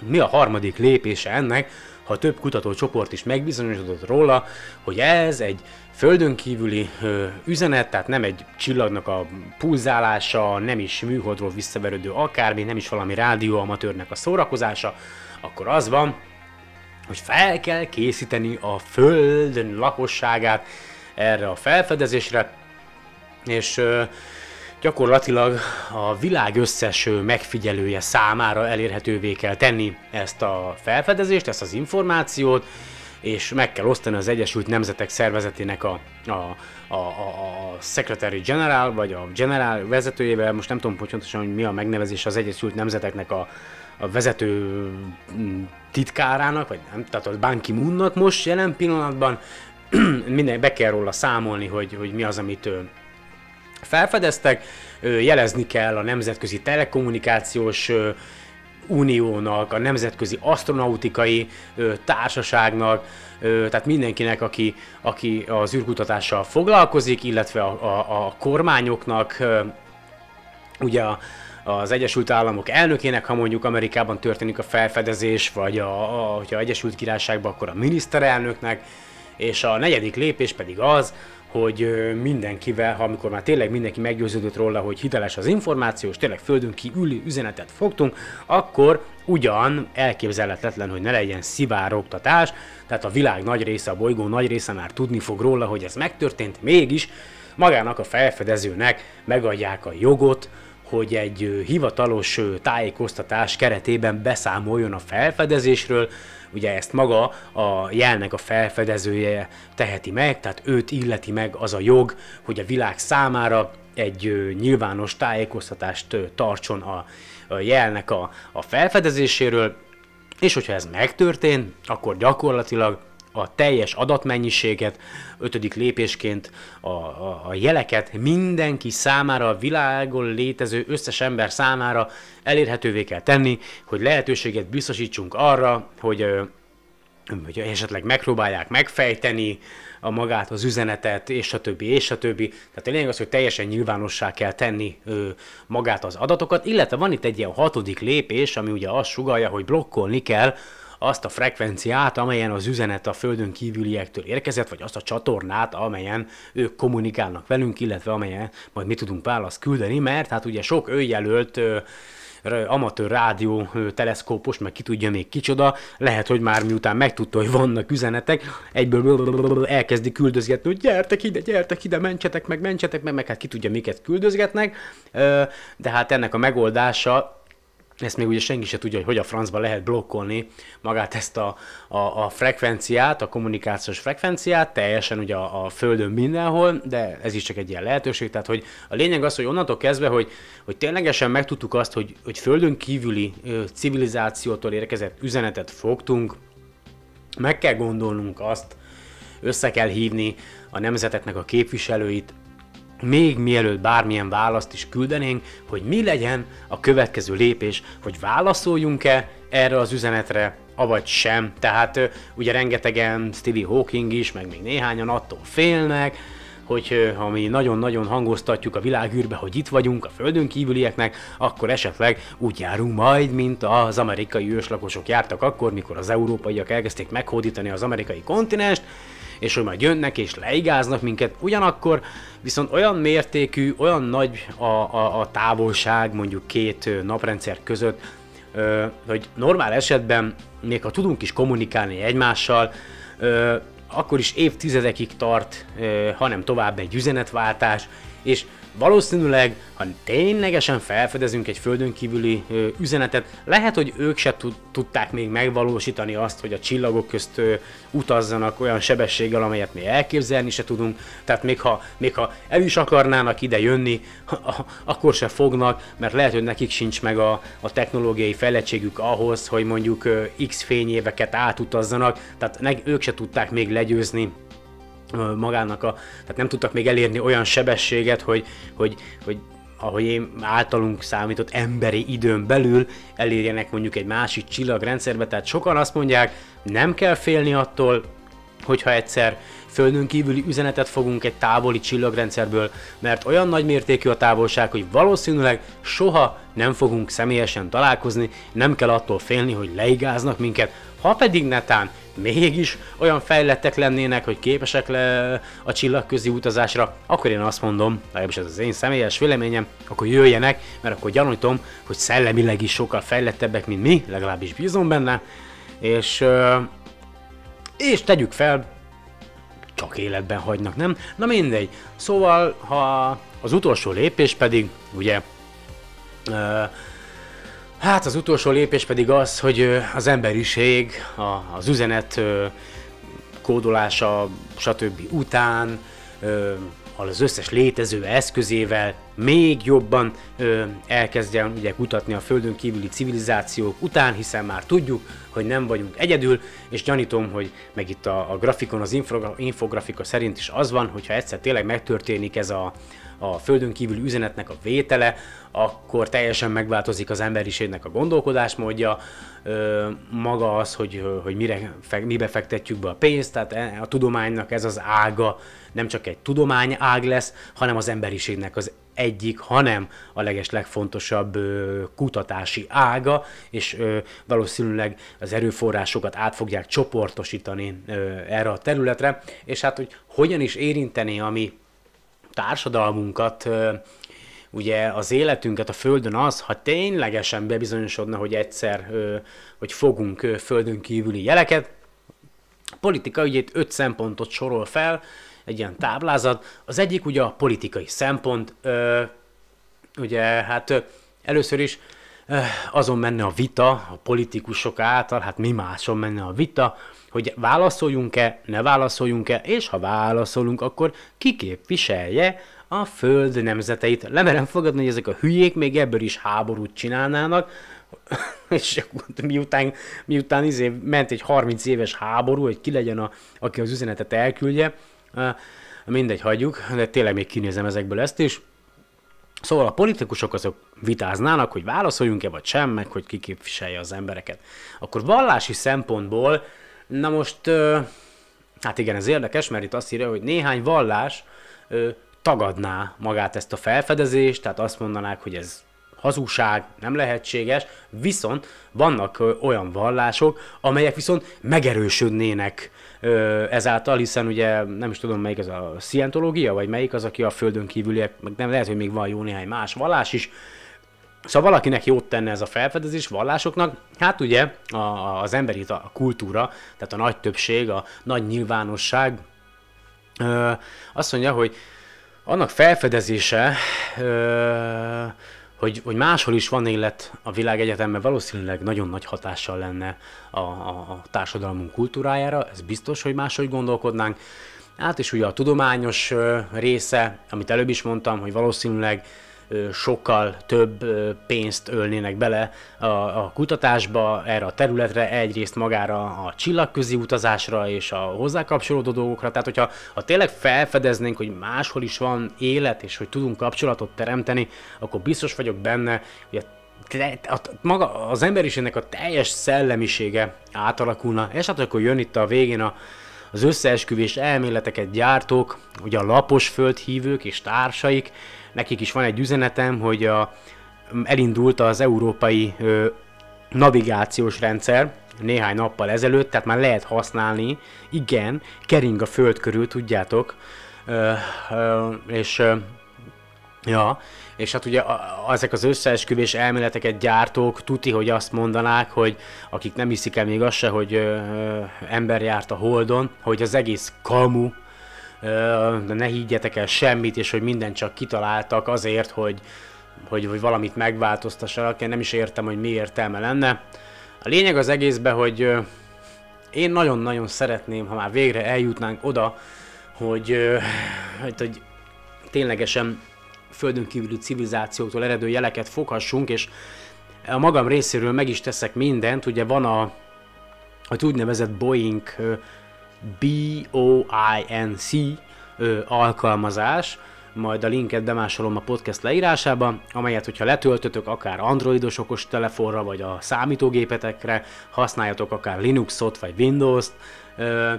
mi a harmadik lépése ennek, ha több kutatócsoport is megbizonyosodott róla, hogy ez egy földön kívüli ö, üzenet, tehát nem egy csillagnak a pulzálása, nem is műholdról visszaverődő akármi, nem is valami rádióamatőrnek a szórakozása, akkor az van, hogy fel kell készíteni a föld lakosságát erre a felfedezésre, és ö, gyakorlatilag a világ összes megfigyelője számára elérhetővé kell tenni ezt a felfedezést, ezt az információt, és meg kell osztani az Egyesült Nemzetek Szervezetének a, a, a, a, Secretary General, vagy a General vezetőjével, most nem tudom pontosan, hogy mi a megnevezés az Egyesült Nemzeteknek a, a vezető mm, titkárának, vagy nem, tehát a Ban Ki-moonnak most jelen pillanatban. Minden be kell róla számolni, hogy, hogy mi az, amit felfedeztek. Jelezni kell a Nemzetközi Telekommunikációs Uniónak, a Nemzetközi Astronautikai Társaságnak, tehát mindenkinek, aki, aki az űrkutatással foglalkozik, illetve a, a, a kormányoknak, ugye a, az Egyesült Államok elnökének, ha mondjuk Amerikában történik a felfedezés, vagy a, a, hogyha Egyesült Királyságban, akkor a miniszterelnöknek, és a negyedik lépés pedig az, hogy mindenkivel, ha amikor már tényleg mindenki meggyőződött róla, hogy hiteles az információ, és tényleg földön kívüli üzenetet fogtunk, akkor ugyan elképzelhetetlen, hogy ne legyen szivárogtatás, tehát a világ nagy része, a bolygó nagy része már tudni fog róla, hogy ez megtörtént, mégis magának a felfedezőnek megadják a jogot, hogy egy hivatalos tájékoztatás keretében beszámoljon a felfedezésről, ugye ezt maga a jelnek a felfedezője teheti meg, tehát őt illeti meg az a jog, hogy a világ számára egy nyilvános tájékoztatást tartson a jelnek a, a felfedezéséről, és hogyha ez megtörtént, akkor gyakorlatilag a teljes adatmennyiséget, ötödik lépésként a, a, a jeleket mindenki számára, a világon létező összes ember számára elérhetővé kell tenni, hogy lehetőséget biztosítsunk arra, hogy, hogy esetleg megpróbálják megfejteni a magát, az üzenetet, és a többi, és a többi. Tehát a lényeg az, hogy teljesen nyilvánossá kell tenni magát az adatokat, illetve van itt egy ilyen hatodik lépés, ami ugye azt sugalja, hogy blokkolni kell azt a frekvenciát, amelyen az üzenet a földön kívüliektől érkezett, vagy azt a csatornát, amelyen ők kommunikálnak velünk, illetve amelyen majd mi tudunk választ küldeni, mert hát ugye sok r- amatőr rádió teleszkópos, meg ki tudja még kicsoda, lehet, hogy már miután megtudta, hogy vannak üzenetek, egyből elkezdi küldözgetni, hogy gyertek ide, gyertek ide, mentsetek meg, mentsetek meg, meg hát ki tudja miket küldözgetnek, de hát ennek a megoldása ezt még ugye senki se tudja, hogy hogy a francba lehet blokkolni magát ezt a, a, a frekvenciát, a kommunikációs frekvenciát, teljesen ugye a, a Földön mindenhol, de ez is csak egy ilyen lehetőség, tehát hogy a lényeg az, hogy onnantól kezdve, hogy, hogy ténylegesen megtudtuk azt, hogy, hogy Földön kívüli ö, civilizációtól érkezett üzenetet fogtunk, meg kell gondolnunk azt, össze kell hívni a nemzeteknek a képviselőit, még mielőtt bármilyen választ is küldenénk, hogy mi legyen a következő lépés, hogy válaszoljunk-e erre az üzenetre, avagy sem. Tehát ugye rengetegen, Stevie Hawking is, meg még néhányan attól félnek, hogy ha mi nagyon-nagyon hangoztatjuk a világűrbe, hogy itt vagyunk a földön kívülieknek, akkor esetleg úgy járunk majd, mint az amerikai őslakosok jártak akkor, mikor az európaiak elkezdték meghódítani az amerikai kontinenst, és hogy majd jönnek és leigáznak minket, ugyanakkor viszont olyan mértékű, olyan nagy a, a, a távolság mondjuk két naprendszer között, hogy normál esetben, még ha tudunk is kommunikálni egymással, akkor is évtizedekig tart, hanem tovább egy üzenetváltás, és valószínűleg, ha ténylegesen felfedezünk egy földön kívüli ö, üzenetet, lehet, hogy ők se tud, tudták még megvalósítani azt, hogy a csillagok közt ö, utazzanak olyan sebességgel, amelyet mi elképzelni se tudunk. Tehát még ha, még ha el is akarnának ide jönni, akkor se fognak, mert lehet, hogy nekik sincs meg a, a technológiai fejlettségük ahhoz, hogy mondjuk ö, x fényéveket átutazzanak, tehát ne, ők se tudták még legyőzni magának a, tehát nem tudtak még elérni olyan sebességet, hogy, hogy, hogy ahogy én általunk számított emberi időn belül elérjenek mondjuk egy másik csillagrendszerbe, tehát sokan azt mondják, nem kell félni attól, hogyha egyszer földön kívüli üzenetet fogunk egy távoli csillagrendszerből, mert olyan nagy mértékű a távolság, hogy valószínűleg soha nem fogunk személyesen találkozni, nem kell attól félni, hogy leigáznak minket, ha pedig netán mégis olyan fejlettek lennének, hogy képesek le a csillagközi utazásra, akkor én azt mondom, legalábbis ez az én személyes véleményem, akkor jöjjenek, mert akkor gyanítom, hogy szellemileg is sokkal fejlettebbek, mint mi, legalábbis bízom benne, és, és tegyük fel, csak életben hagynak, nem? Na mindegy. Szóval, ha az utolsó lépés pedig, ugye, Hát az utolsó lépés pedig az, hogy az emberiség, az üzenet kódolása, stb. után, az összes létező eszközével még jobban ö, elkezdjen ugye kutatni a földön kívüli civilizációk után, hiszen már tudjuk, hogy nem vagyunk egyedül, és gyanítom, hogy meg itt a, a grafikon, az infogra, infografika szerint is az van, hogyha egyszer tényleg megtörténik ez a, a földön kívüli üzenetnek a vétele, akkor teljesen megváltozik az emberiségnek a gondolkodásmódja, maga az, hogy, hogy mire, mibe fektetjük be a pénzt, tehát e, a tudománynak ez az ága nem csak egy tudomány ág lesz, hanem az emberiségnek az egyik, hanem a leges legfontosabb kutatási ága, és valószínűleg az erőforrásokat át fogják csoportosítani erre a területre, és hát hogy hogyan is érinteni a mi társadalmunkat, ugye az életünket a Földön az, ha ténylegesen bebizonyosodna, hogy egyszer, hogy fogunk Földön kívüli jeleket, a politika itt öt szempontot sorol fel, egy ilyen táblázat. Az egyik ugye a politikai szempont, ugye hát először is azon menne a vita, a politikusok által, hát mi máson menne a vita, hogy válaszoljunk-e, ne válaszoljunk-e, és ha válaszolunk, akkor ki képviselje a föld nemzeteit. Lemerem fogadni, hogy ezek a hülyék még ebből is háborút csinálnának, és miután, miután izé ment egy 30 éves háború, hogy ki legyen, a, aki az üzenetet elküldje, mindegy, hagyjuk, de tényleg még kinézem ezekből ezt is. Szóval a politikusok azok vitáznának, hogy válaszoljunk-e vagy sem, meg hogy ki képviselje az embereket. Akkor vallási szempontból, na most, hát igen, ez érdekes, mert itt azt írja, hogy néhány vallás tagadná magát ezt a felfedezést, tehát azt mondanák, hogy ez hazugság, nem lehetséges, viszont vannak olyan vallások, amelyek viszont megerősödnének ezáltal, hiszen ugye nem is tudom melyik ez a szientológia, vagy melyik az, aki a földön kívüliek, meg nem lehet, hogy még van jó néhány más vallás is, Szóval valakinek jót tenne ez a felfedezés vallásoknak, hát ugye a, az emberi a kultúra, tehát a nagy többség, a nagy nyilvánosság ö, azt mondja, hogy annak felfedezése ö, hogy, hogy máshol is van élet a világegyetemben, valószínűleg nagyon nagy hatással lenne a, a, társadalmunk kultúrájára, ez biztos, hogy máshogy gondolkodnánk. Hát és ugye a tudományos része, amit előbb is mondtam, hogy valószínűleg sokkal több pénzt ölnének bele a, a kutatásba, erre a területre, egyrészt magára a csillagközi utazásra és a hozzá kapcsolódó dolgokra. Tehát, hogyha ha tényleg felfedeznénk, hogy máshol is van élet, és hogy tudunk kapcsolatot teremteni, akkor biztos vagyok benne, hogy a maga az emberiségnek a teljes szellemisége átalakulna, és hát akkor jön itt a végén a, az összeesküvés elméleteket gyártók, ugye a lapos földhívők és társaik, nekik is van egy üzenetem, hogy a, elindult az európai ö, navigációs rendszer néhány nappal ezelőtt, tehát már lehet használni, igen, kering a föld körül, tudjátok, ö, ö, és ö, ja, és hát ugye ezek az összeesküvés elméleteket gyártók tuti, hogy azt mondanák, hogy akik nem hiszik el még azt se, hogy ö, ember járt a Holdon, hogy az egész kamu, de ne higgyetek el semmit, és hogy mindent csak kitaláltak azért, hogy, hogy, hogy valamit megváltoztassanak. Én nem is értem, hogy mi értelme lenne. A lényeg az egészben, hogy én nagyon-nagyon szeretném, ha már végre eljutnánk oda, hogy, hogy, hogy ténylegesen földön kívüli civilizációtól eredő jeleket foghassunk, és a magam részéről meg is teszek mindent, ugye van a, a úgynevezett Boeing B-O-I-N-C ö, alkalmazás, majd a linket bemásolom a podcast leírásába, amelyet, hogyha letöltötök akár androidos okos telefonra, vagy a számítógépetekre, használjatok akár Linuxot, vagy Windows-t, ö,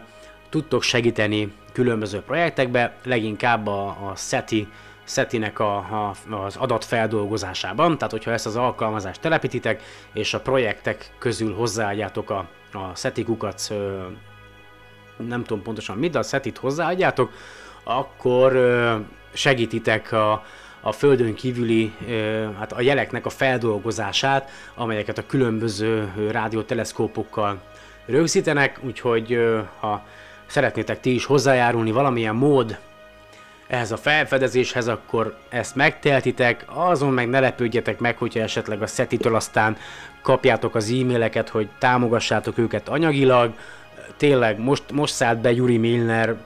tudtok segíteni különböző projektekbe, leginkább a, a SETI SETI-nek a, a, az adatfeldolgozásában, tehát hogyha ezt az alkalmazást telepítitek, és a projektek közül hozzáadjátok a, a SETI kukac nem tudom pontosan mit, de a szetit hozzáadjátok, akkor segítitek a, a földön kívüli, hát a jeleknek a feldolgozását, amelyeket a különböző rádióteleszkópokkal rögzítenek, úgyhogy ha szeretnétek ti is hozzájárulni valamilyen mód ehhez a felfedezéshez, akkor ezt megteltitek, azon meg ne lepődjetek meg, hogyha esetleg a szetitől aztán kapjátok az e-maileket, hogy támogassátok őket anyagilag, tényleg most, most szállt be Yuri Milner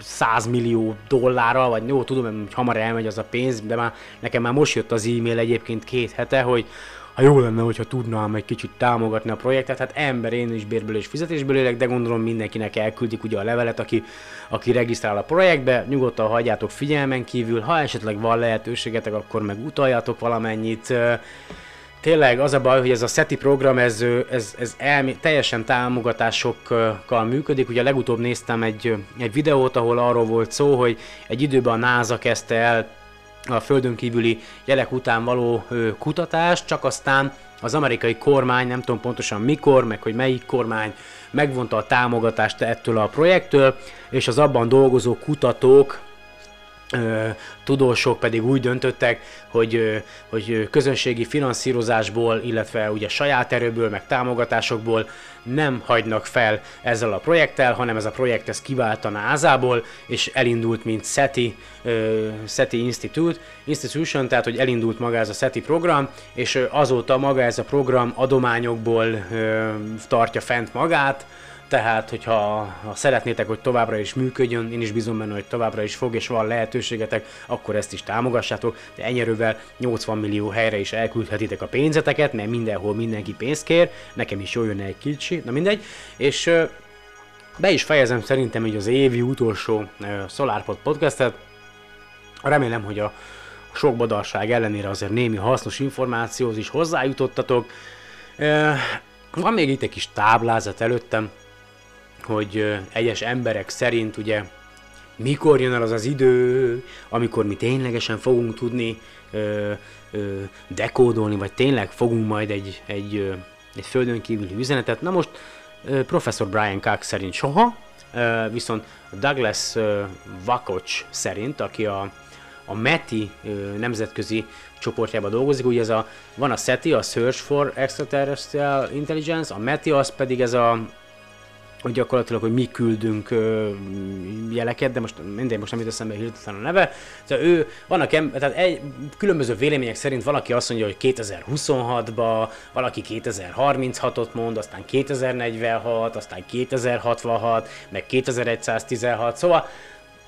100 millió dollárral, vagy jó, tudom, hogy hamar elmegy az a pénz, de már nekem már most jött az e-mail egyébként két hete, hogy ha jó lenne, hogyha tudnám egy kicsit támogatni a projektet, hát ember, én is bérből és fizetésből élek, de gondolom mindenkinek elküldik ugye a levelet, aki, aki regisztrál a projektbe, nyugodtan hagyjátok figyelmen kívül, ha esetleg van lehetőségetek, akkor meg utaljatok valamennyit, tényleg az a baj, hogy ez a SETI program, ez, ez, ez elmi, teljesen támogatásokkal működik. Ugye legutóbb néztem egy, egy videót, ahol arról volt szó, hogy egy időben a NASA kezdte el a földön kívüli jelek után való kutatást, csak aztán az amerikai kormány, nem tudom pontosan mikor, meg hogy melyik kormány megvonta a támogatást ettől a projektől, és az abban dolgozó kutatók tudósok pedig úgy döntöttek, hogy, hogy közönségi finanszírozásból, illetve ugye saját erőből, meg támogatásokból nem hagynak fel ezzel a projekttel, hanem ez a projekt ez kivált a NASA-ból, és elindult, mint SETI, SETI Institute, Institution, tehát hogy elindult maga ez a SETI program, és azóta maga ez a program adományokból tartja fent magát, tehát, hogyha ha szeretnétek, hogy továbbra is működjön, én is bízom benne, hogy továbbra is fog, és van lehetőségetek, akkor ezt is támogassátok, de ennyerővel 80 millió helyre is elküldhetitek a pénzeteket, mert mindenhol mindenki pénzt kér, nekem is jól jönne egy kicsi, na mindegy, és be is fejezem szerintem így az évi utolsó SolarPod podcastet, remélem, hogy a sok badarság ellenére azért némi hasznos információhoz is hozzájutottatok. Van még itt egy kis táblázat előttem, hogy egyes emberek szerint ugye mikor jön el az az idő, amikor mi ténylegesen fogunk tudni ö, ö, dekódolni, vagy tényleg fogunk majd egy, egy, ö, egy földön kívüli üzenetet. Na most ö, professzor Brian Cox szerint soha, ö, viszont Douglas ö, Vakocs szerint, aki a, a METI ö, nemzetközi csoportjában dolgozik, ugye ez a, van a SETI, a Search for Extraterrestrial Intelligence, a METI az pedig ez a hogy gyakorlatilag, hogy mi küldünk ö, jeleket, de most mindegy, most nem jut eszembe hirtelen a neve. Tehát ő, vannak em, tehát egy, különböző vélemények szerint valaki azt mondja, hogy 2026-ba, valaki 2036-ot mond, aztán 2046, aztán 2066, meg 2116, szóval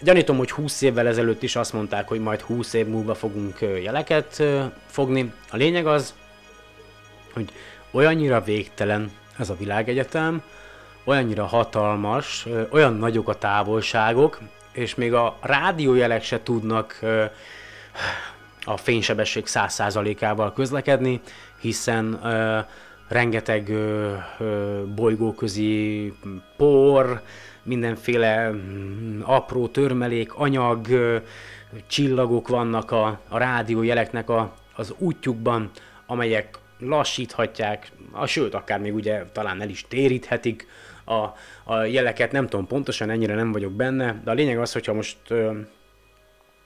gyanítom, hogy 20 évvel ezelőtt is azt mondták, hogy majd 20 év múlva fogunk jeleket fogni. A lényeg az, hogy olyannyira végtelen ez a világegyetem, olyannyira hatalmas, olyan nagyok a távolságok, és még a rádiójelek se tudnak a fénysebesség 100%-ával közlekedni, hiszen rengeteg bolygóközi por, mindenféle mm, apró törmelék, anyag, csillagok vannak a, a rádiójeleknek a, az útjukban, amelyek lassíthatják, a, sőt, akár még ugye talán el is téríthetik a, a jeleket, nem tudom pontosan, ennyire nem vagyok benne, de a lényeg az, hogyha most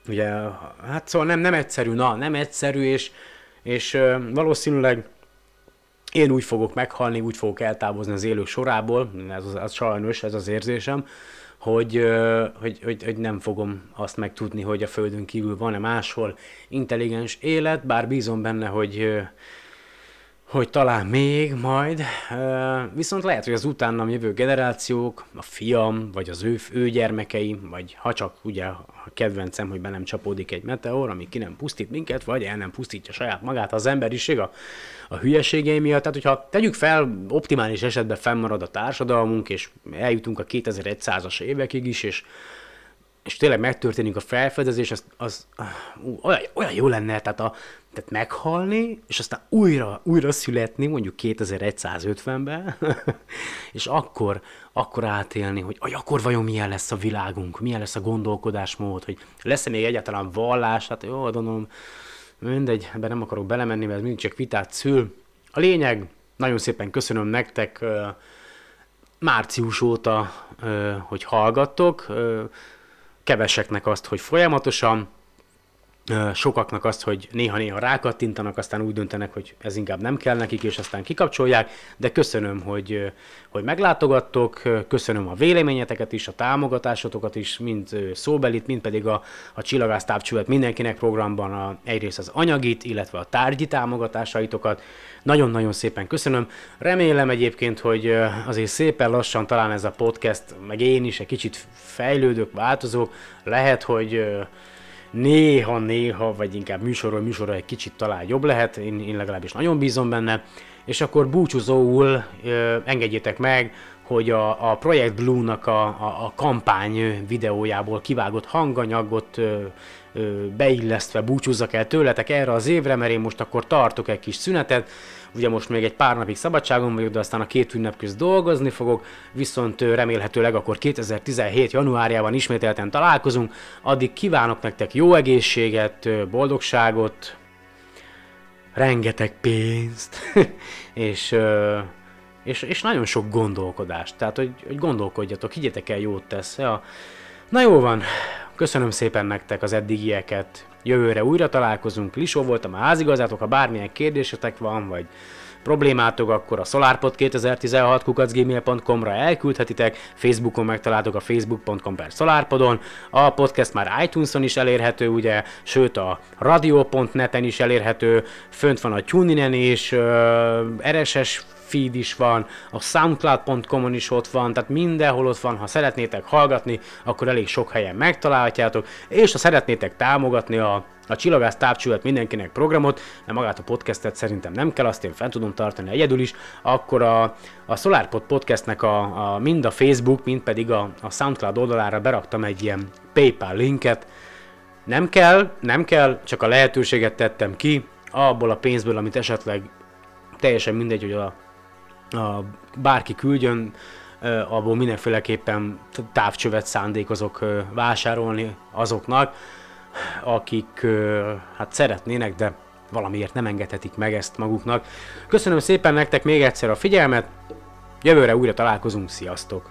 ugye, hát szóval nem, nem egyszerű, na, nem egyszerű, és, és valószínűleg én úgy fogok meghalni, úgy fogok eltávozni az élők sorából, ez az, az sajnos, ez az érzésem, hogy, hogy, hogy, hogy nem fogom azt megtudni, hogy a Földön kívül van-e máshol intelligens élet, bár bízom benne, hogy hogy talán még majd, viszont lehet, hogy az utánam jövő generációk, a fiam, vagy az ő, ő gyermekei, vagy ha csak ugye a kedvencem, hogy be nem csapódik egy meteor, ami ki nem pusztít minket, vagy el nem pusztítja saját magát az emberiség a, a hülyeségei miatt. Tehát, hogyha tegyük fel, optimális esetben fennmarad a társadalmunk, és eljutunk a 2100-as évekig is, és és tényleg megtörténik a felfedezés, az, az uh, olyan, olyan jó lenne, tehát, a, tehát meghalni, és aztán újra, újra születni, mondjuk 2150-ben, és akkor, akkor átélni, hogy aj, akkor vajon milyen lesz a világunk, milyen lesz a gondolkodásmód, hogy lesz-e még egyáltalán vallás, hát jó, gondolom, mindegy, ebben nem akarok belemenni, mert ez mindig csak vitát szül. A lényeg, nagyon szépen köszönöm nektek, március óta, hogy hallgattok, keveseknek azt, hogy folyamatosan, sokaknak azt, hogy néha-néha rákattintanak, aztán úgy döntenek, hogy ez inkább nem kell nekik, és aztán kikapcsolják, de köszönöm, hogy, hogy meglátogattok, köszönöm a véleményeteket is, a támogatásotokat is, mind szóbelit, mind pedig a, a Csillagász Távcsövet mindenkinek programban a, egyrészt az anyagit, illetve a tárgyi támogatásaitokat. Nagyon-nagyon szépen köszönöm. Remélem egyébként, hogy azért szépen lassan talán ez a podcast, meg én is egy kicsit fejlődök, változok. Lehet, hogy néha-néha, vagy inkább műsorról műsorra egy kicsit talán jobb lehet, én, én legalábbis nagyon bízom benne, és akkor búcsúzóul ö, engedjétek meg, hogy a, a Project Blue-nak a, a, a kampány videójából kivágott hanganyagot ö, ö, beillesztve búcsúzzak el tőletek erre az évre, mert én most akkor tartok egy kis szünetet, ugye most még egy pár napig szabadságon vagyok, de aztán a két ünnep közt dolgozni fogok, viszont remélhetőleg akkor 2017. januárjában ismételten találkozunk, addig kívánok nektek jó egészséget, boldogságot, rengeteg pénzt, és, és, és nagyon sok gondolkodást. Tehát, hogy, hogy gondolkodjatok, higgyetek el, jót tesz. Ja. Na jó van, köszönöm szépen nektek az eddigieket. Jövőre újra találkozunk. Lisó voltam a házigazátok, ha bármilyen kérdésetek van, vagy problémátok, akkor a solarpod2016 kukacgmail.com-ra elküldhetitek, Facebookon megtaláltok a facebook.com per solarpodon, a podcast már iTunes-on is elérhető, ugye, sőt a radio.net-en is elérhető, fönt van a TuneIn-en is, RSS feed is van, a soundcloud.com-on is ott van, tehát mindenhol ott van, ha szeretnétek hallgatni, akkor elég sok helyen megtalálhatjátok, és ha szeretnétek támogatni a a Csillagász Távcsövet mindenkinek programot, de magát a podcastet szerintem nem kell, azt én fent tudom tartani egyedül is, akkor a, a SolarPod podcastnek a, a, mind a Facebook, mind pedig a, a SoundCloud oldalára beraktam egy ilyen PayPal linket. Nem kell, nem kell, csak a lehetőséget tettem ki, abból a pénzből, amit esetleg teljesen mindegy, hogy a, a bárki küldjön, abból mindenféleképpen távcsövet szándékozok vásárolni azoknak, akik hát szeretnének, de valamiért nem engedhetik meg ezt maguknak. Köszönöm szépen nektek még egyszer a figyelmet, jövőre újra találkozunk, sziasztok!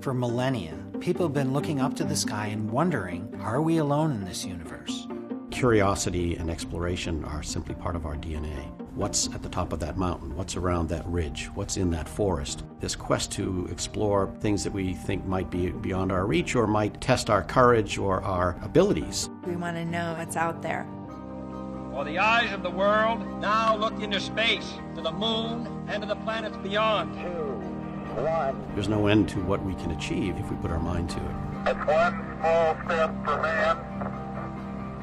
For millennia, people have been looking up to the sky and wondering are we alone in this universe? Curiosity and exploration are simply part of our DNA. What's at the top of that mountain? What's around that ridge? What's in that forest? This quest to explore things that we think might be beyond our reach or might test our courage or our abilities. We want to know what's out there. For the eyes of the world now look into space, to the moon, and to the planets beyond. There's no end to what we can achieve if we put our mind to it. It's one small step for man,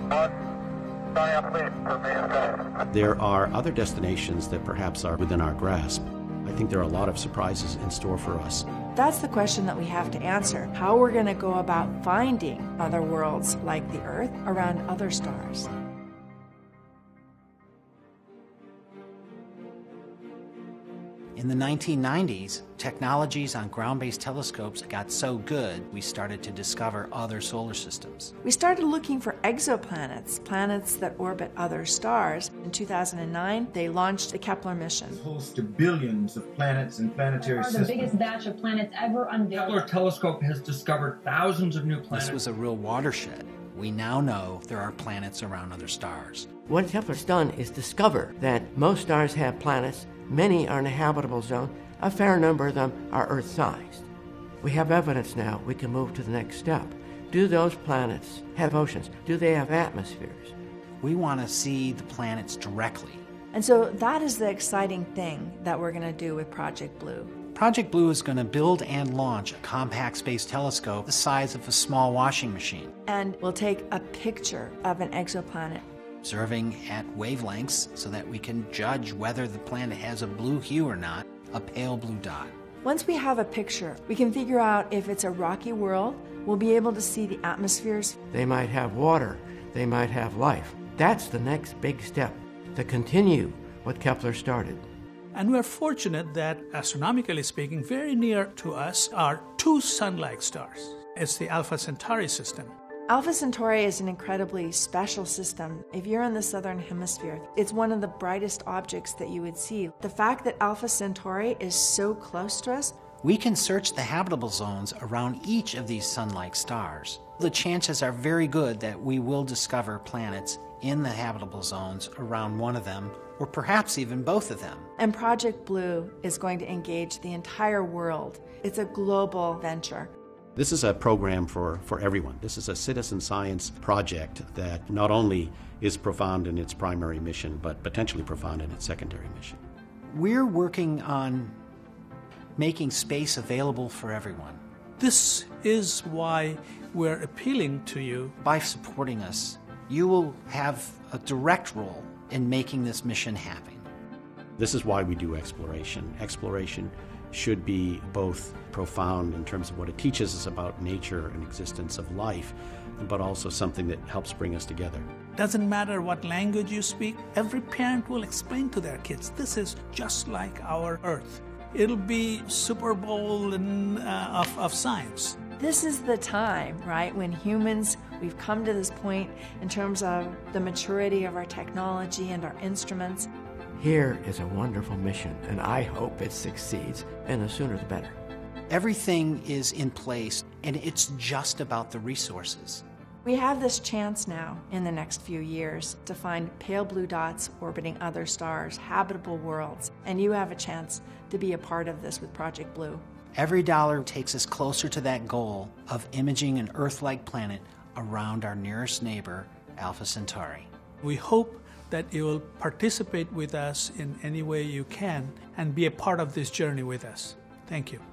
one giant leap for mankind. There are other destinations that perhaps are within our grasp. I think there are a lot of surprises in store for us. That's the question that we have to answer how we're going to go about finding other worlds like the Earth around other stars. In the 1990s, technologies on ground based telescopes got so good, we started to discover other solar systems. We started looking for exoplanets, planets that orbit other stars. In 2009, they launched the Kepler mission. host to billions of planets and planetary are the biggest batch of planets ever unveiled. Kepler telescope has discovered thousands of new planets. This was a real watershed. We now know there are planets around other stars. What Kepler's done is discover that most stars have planets, many are in a habitable zone, a fair number of them are Earth sized. We have evidence now, we can move to the next step. Do those planets have oceans? Do they have atmospheres? We want to see the planets directly. And so that is the exciting thing that we're going to do with Project Blue. Project Blue is going to build and launch a compact space telescope the size of a small washing machine, And we'll take a picture of an exoplanet. Observing at wavelengths so that we can judge whether the planet has a blue hue or not, a pale blue dot. Once we have a picture, we can figure out if it's a rocky world. We'll be able to see the atmospheres. They might have water, they might have life. That's the next big step to continue what Kepler started. And we're fortunate that, astronomically speaking, very near to us are two sun like stars. It's the Alpha Centauri system. Alpha Centauri is an incredibly special system. If you're in the southern hemisphere, it's one of the brightest objects that you would see. The fact that Alpha Centauri is so close to us we can search the habitable zones around each of these sun like stars. The chances are very good that we will discover planets in the habitable zones around one of them, or perhaps even both of them. And Project Blue is going to engage the entire world. It's a global venture. This is a program for, for everyone. This is a citizen science project that not only is profound in its primary mission, but potentially profound in its secondary mission. We're working on making space available for everyone. This is why we're appealing to you. By supporting us, you will have a direct role in making this mission happen. This is why we do exploration. Exploration should be both profound in terms of what it teaches us about nature and existence of life, but also something that helps bring us together. Doesn't matter what language you speak, every parent will explain to their kids this is just like our Earth it'll be Super Bowl in, uh, of, of science. This is the time, right, when humans, we've come to this point in terms of the maturity of our technology and our instruments. Here is a wonderful mission, and I hope it succeeds, and the sooner the better. Everything is in place, and it's just about the resources. We have this chance now in the next few years to find pale blue dots orbiting other stars, habitable worlds, and you have a chance to be a part of this with Project Blue. Every dollar takes us closer to that goal of imaging an Earth like planet around our nearest neighbor, Alpha Centauri. We hope that you will participate with us in any way you can and be a part of this journey with us. Thank you.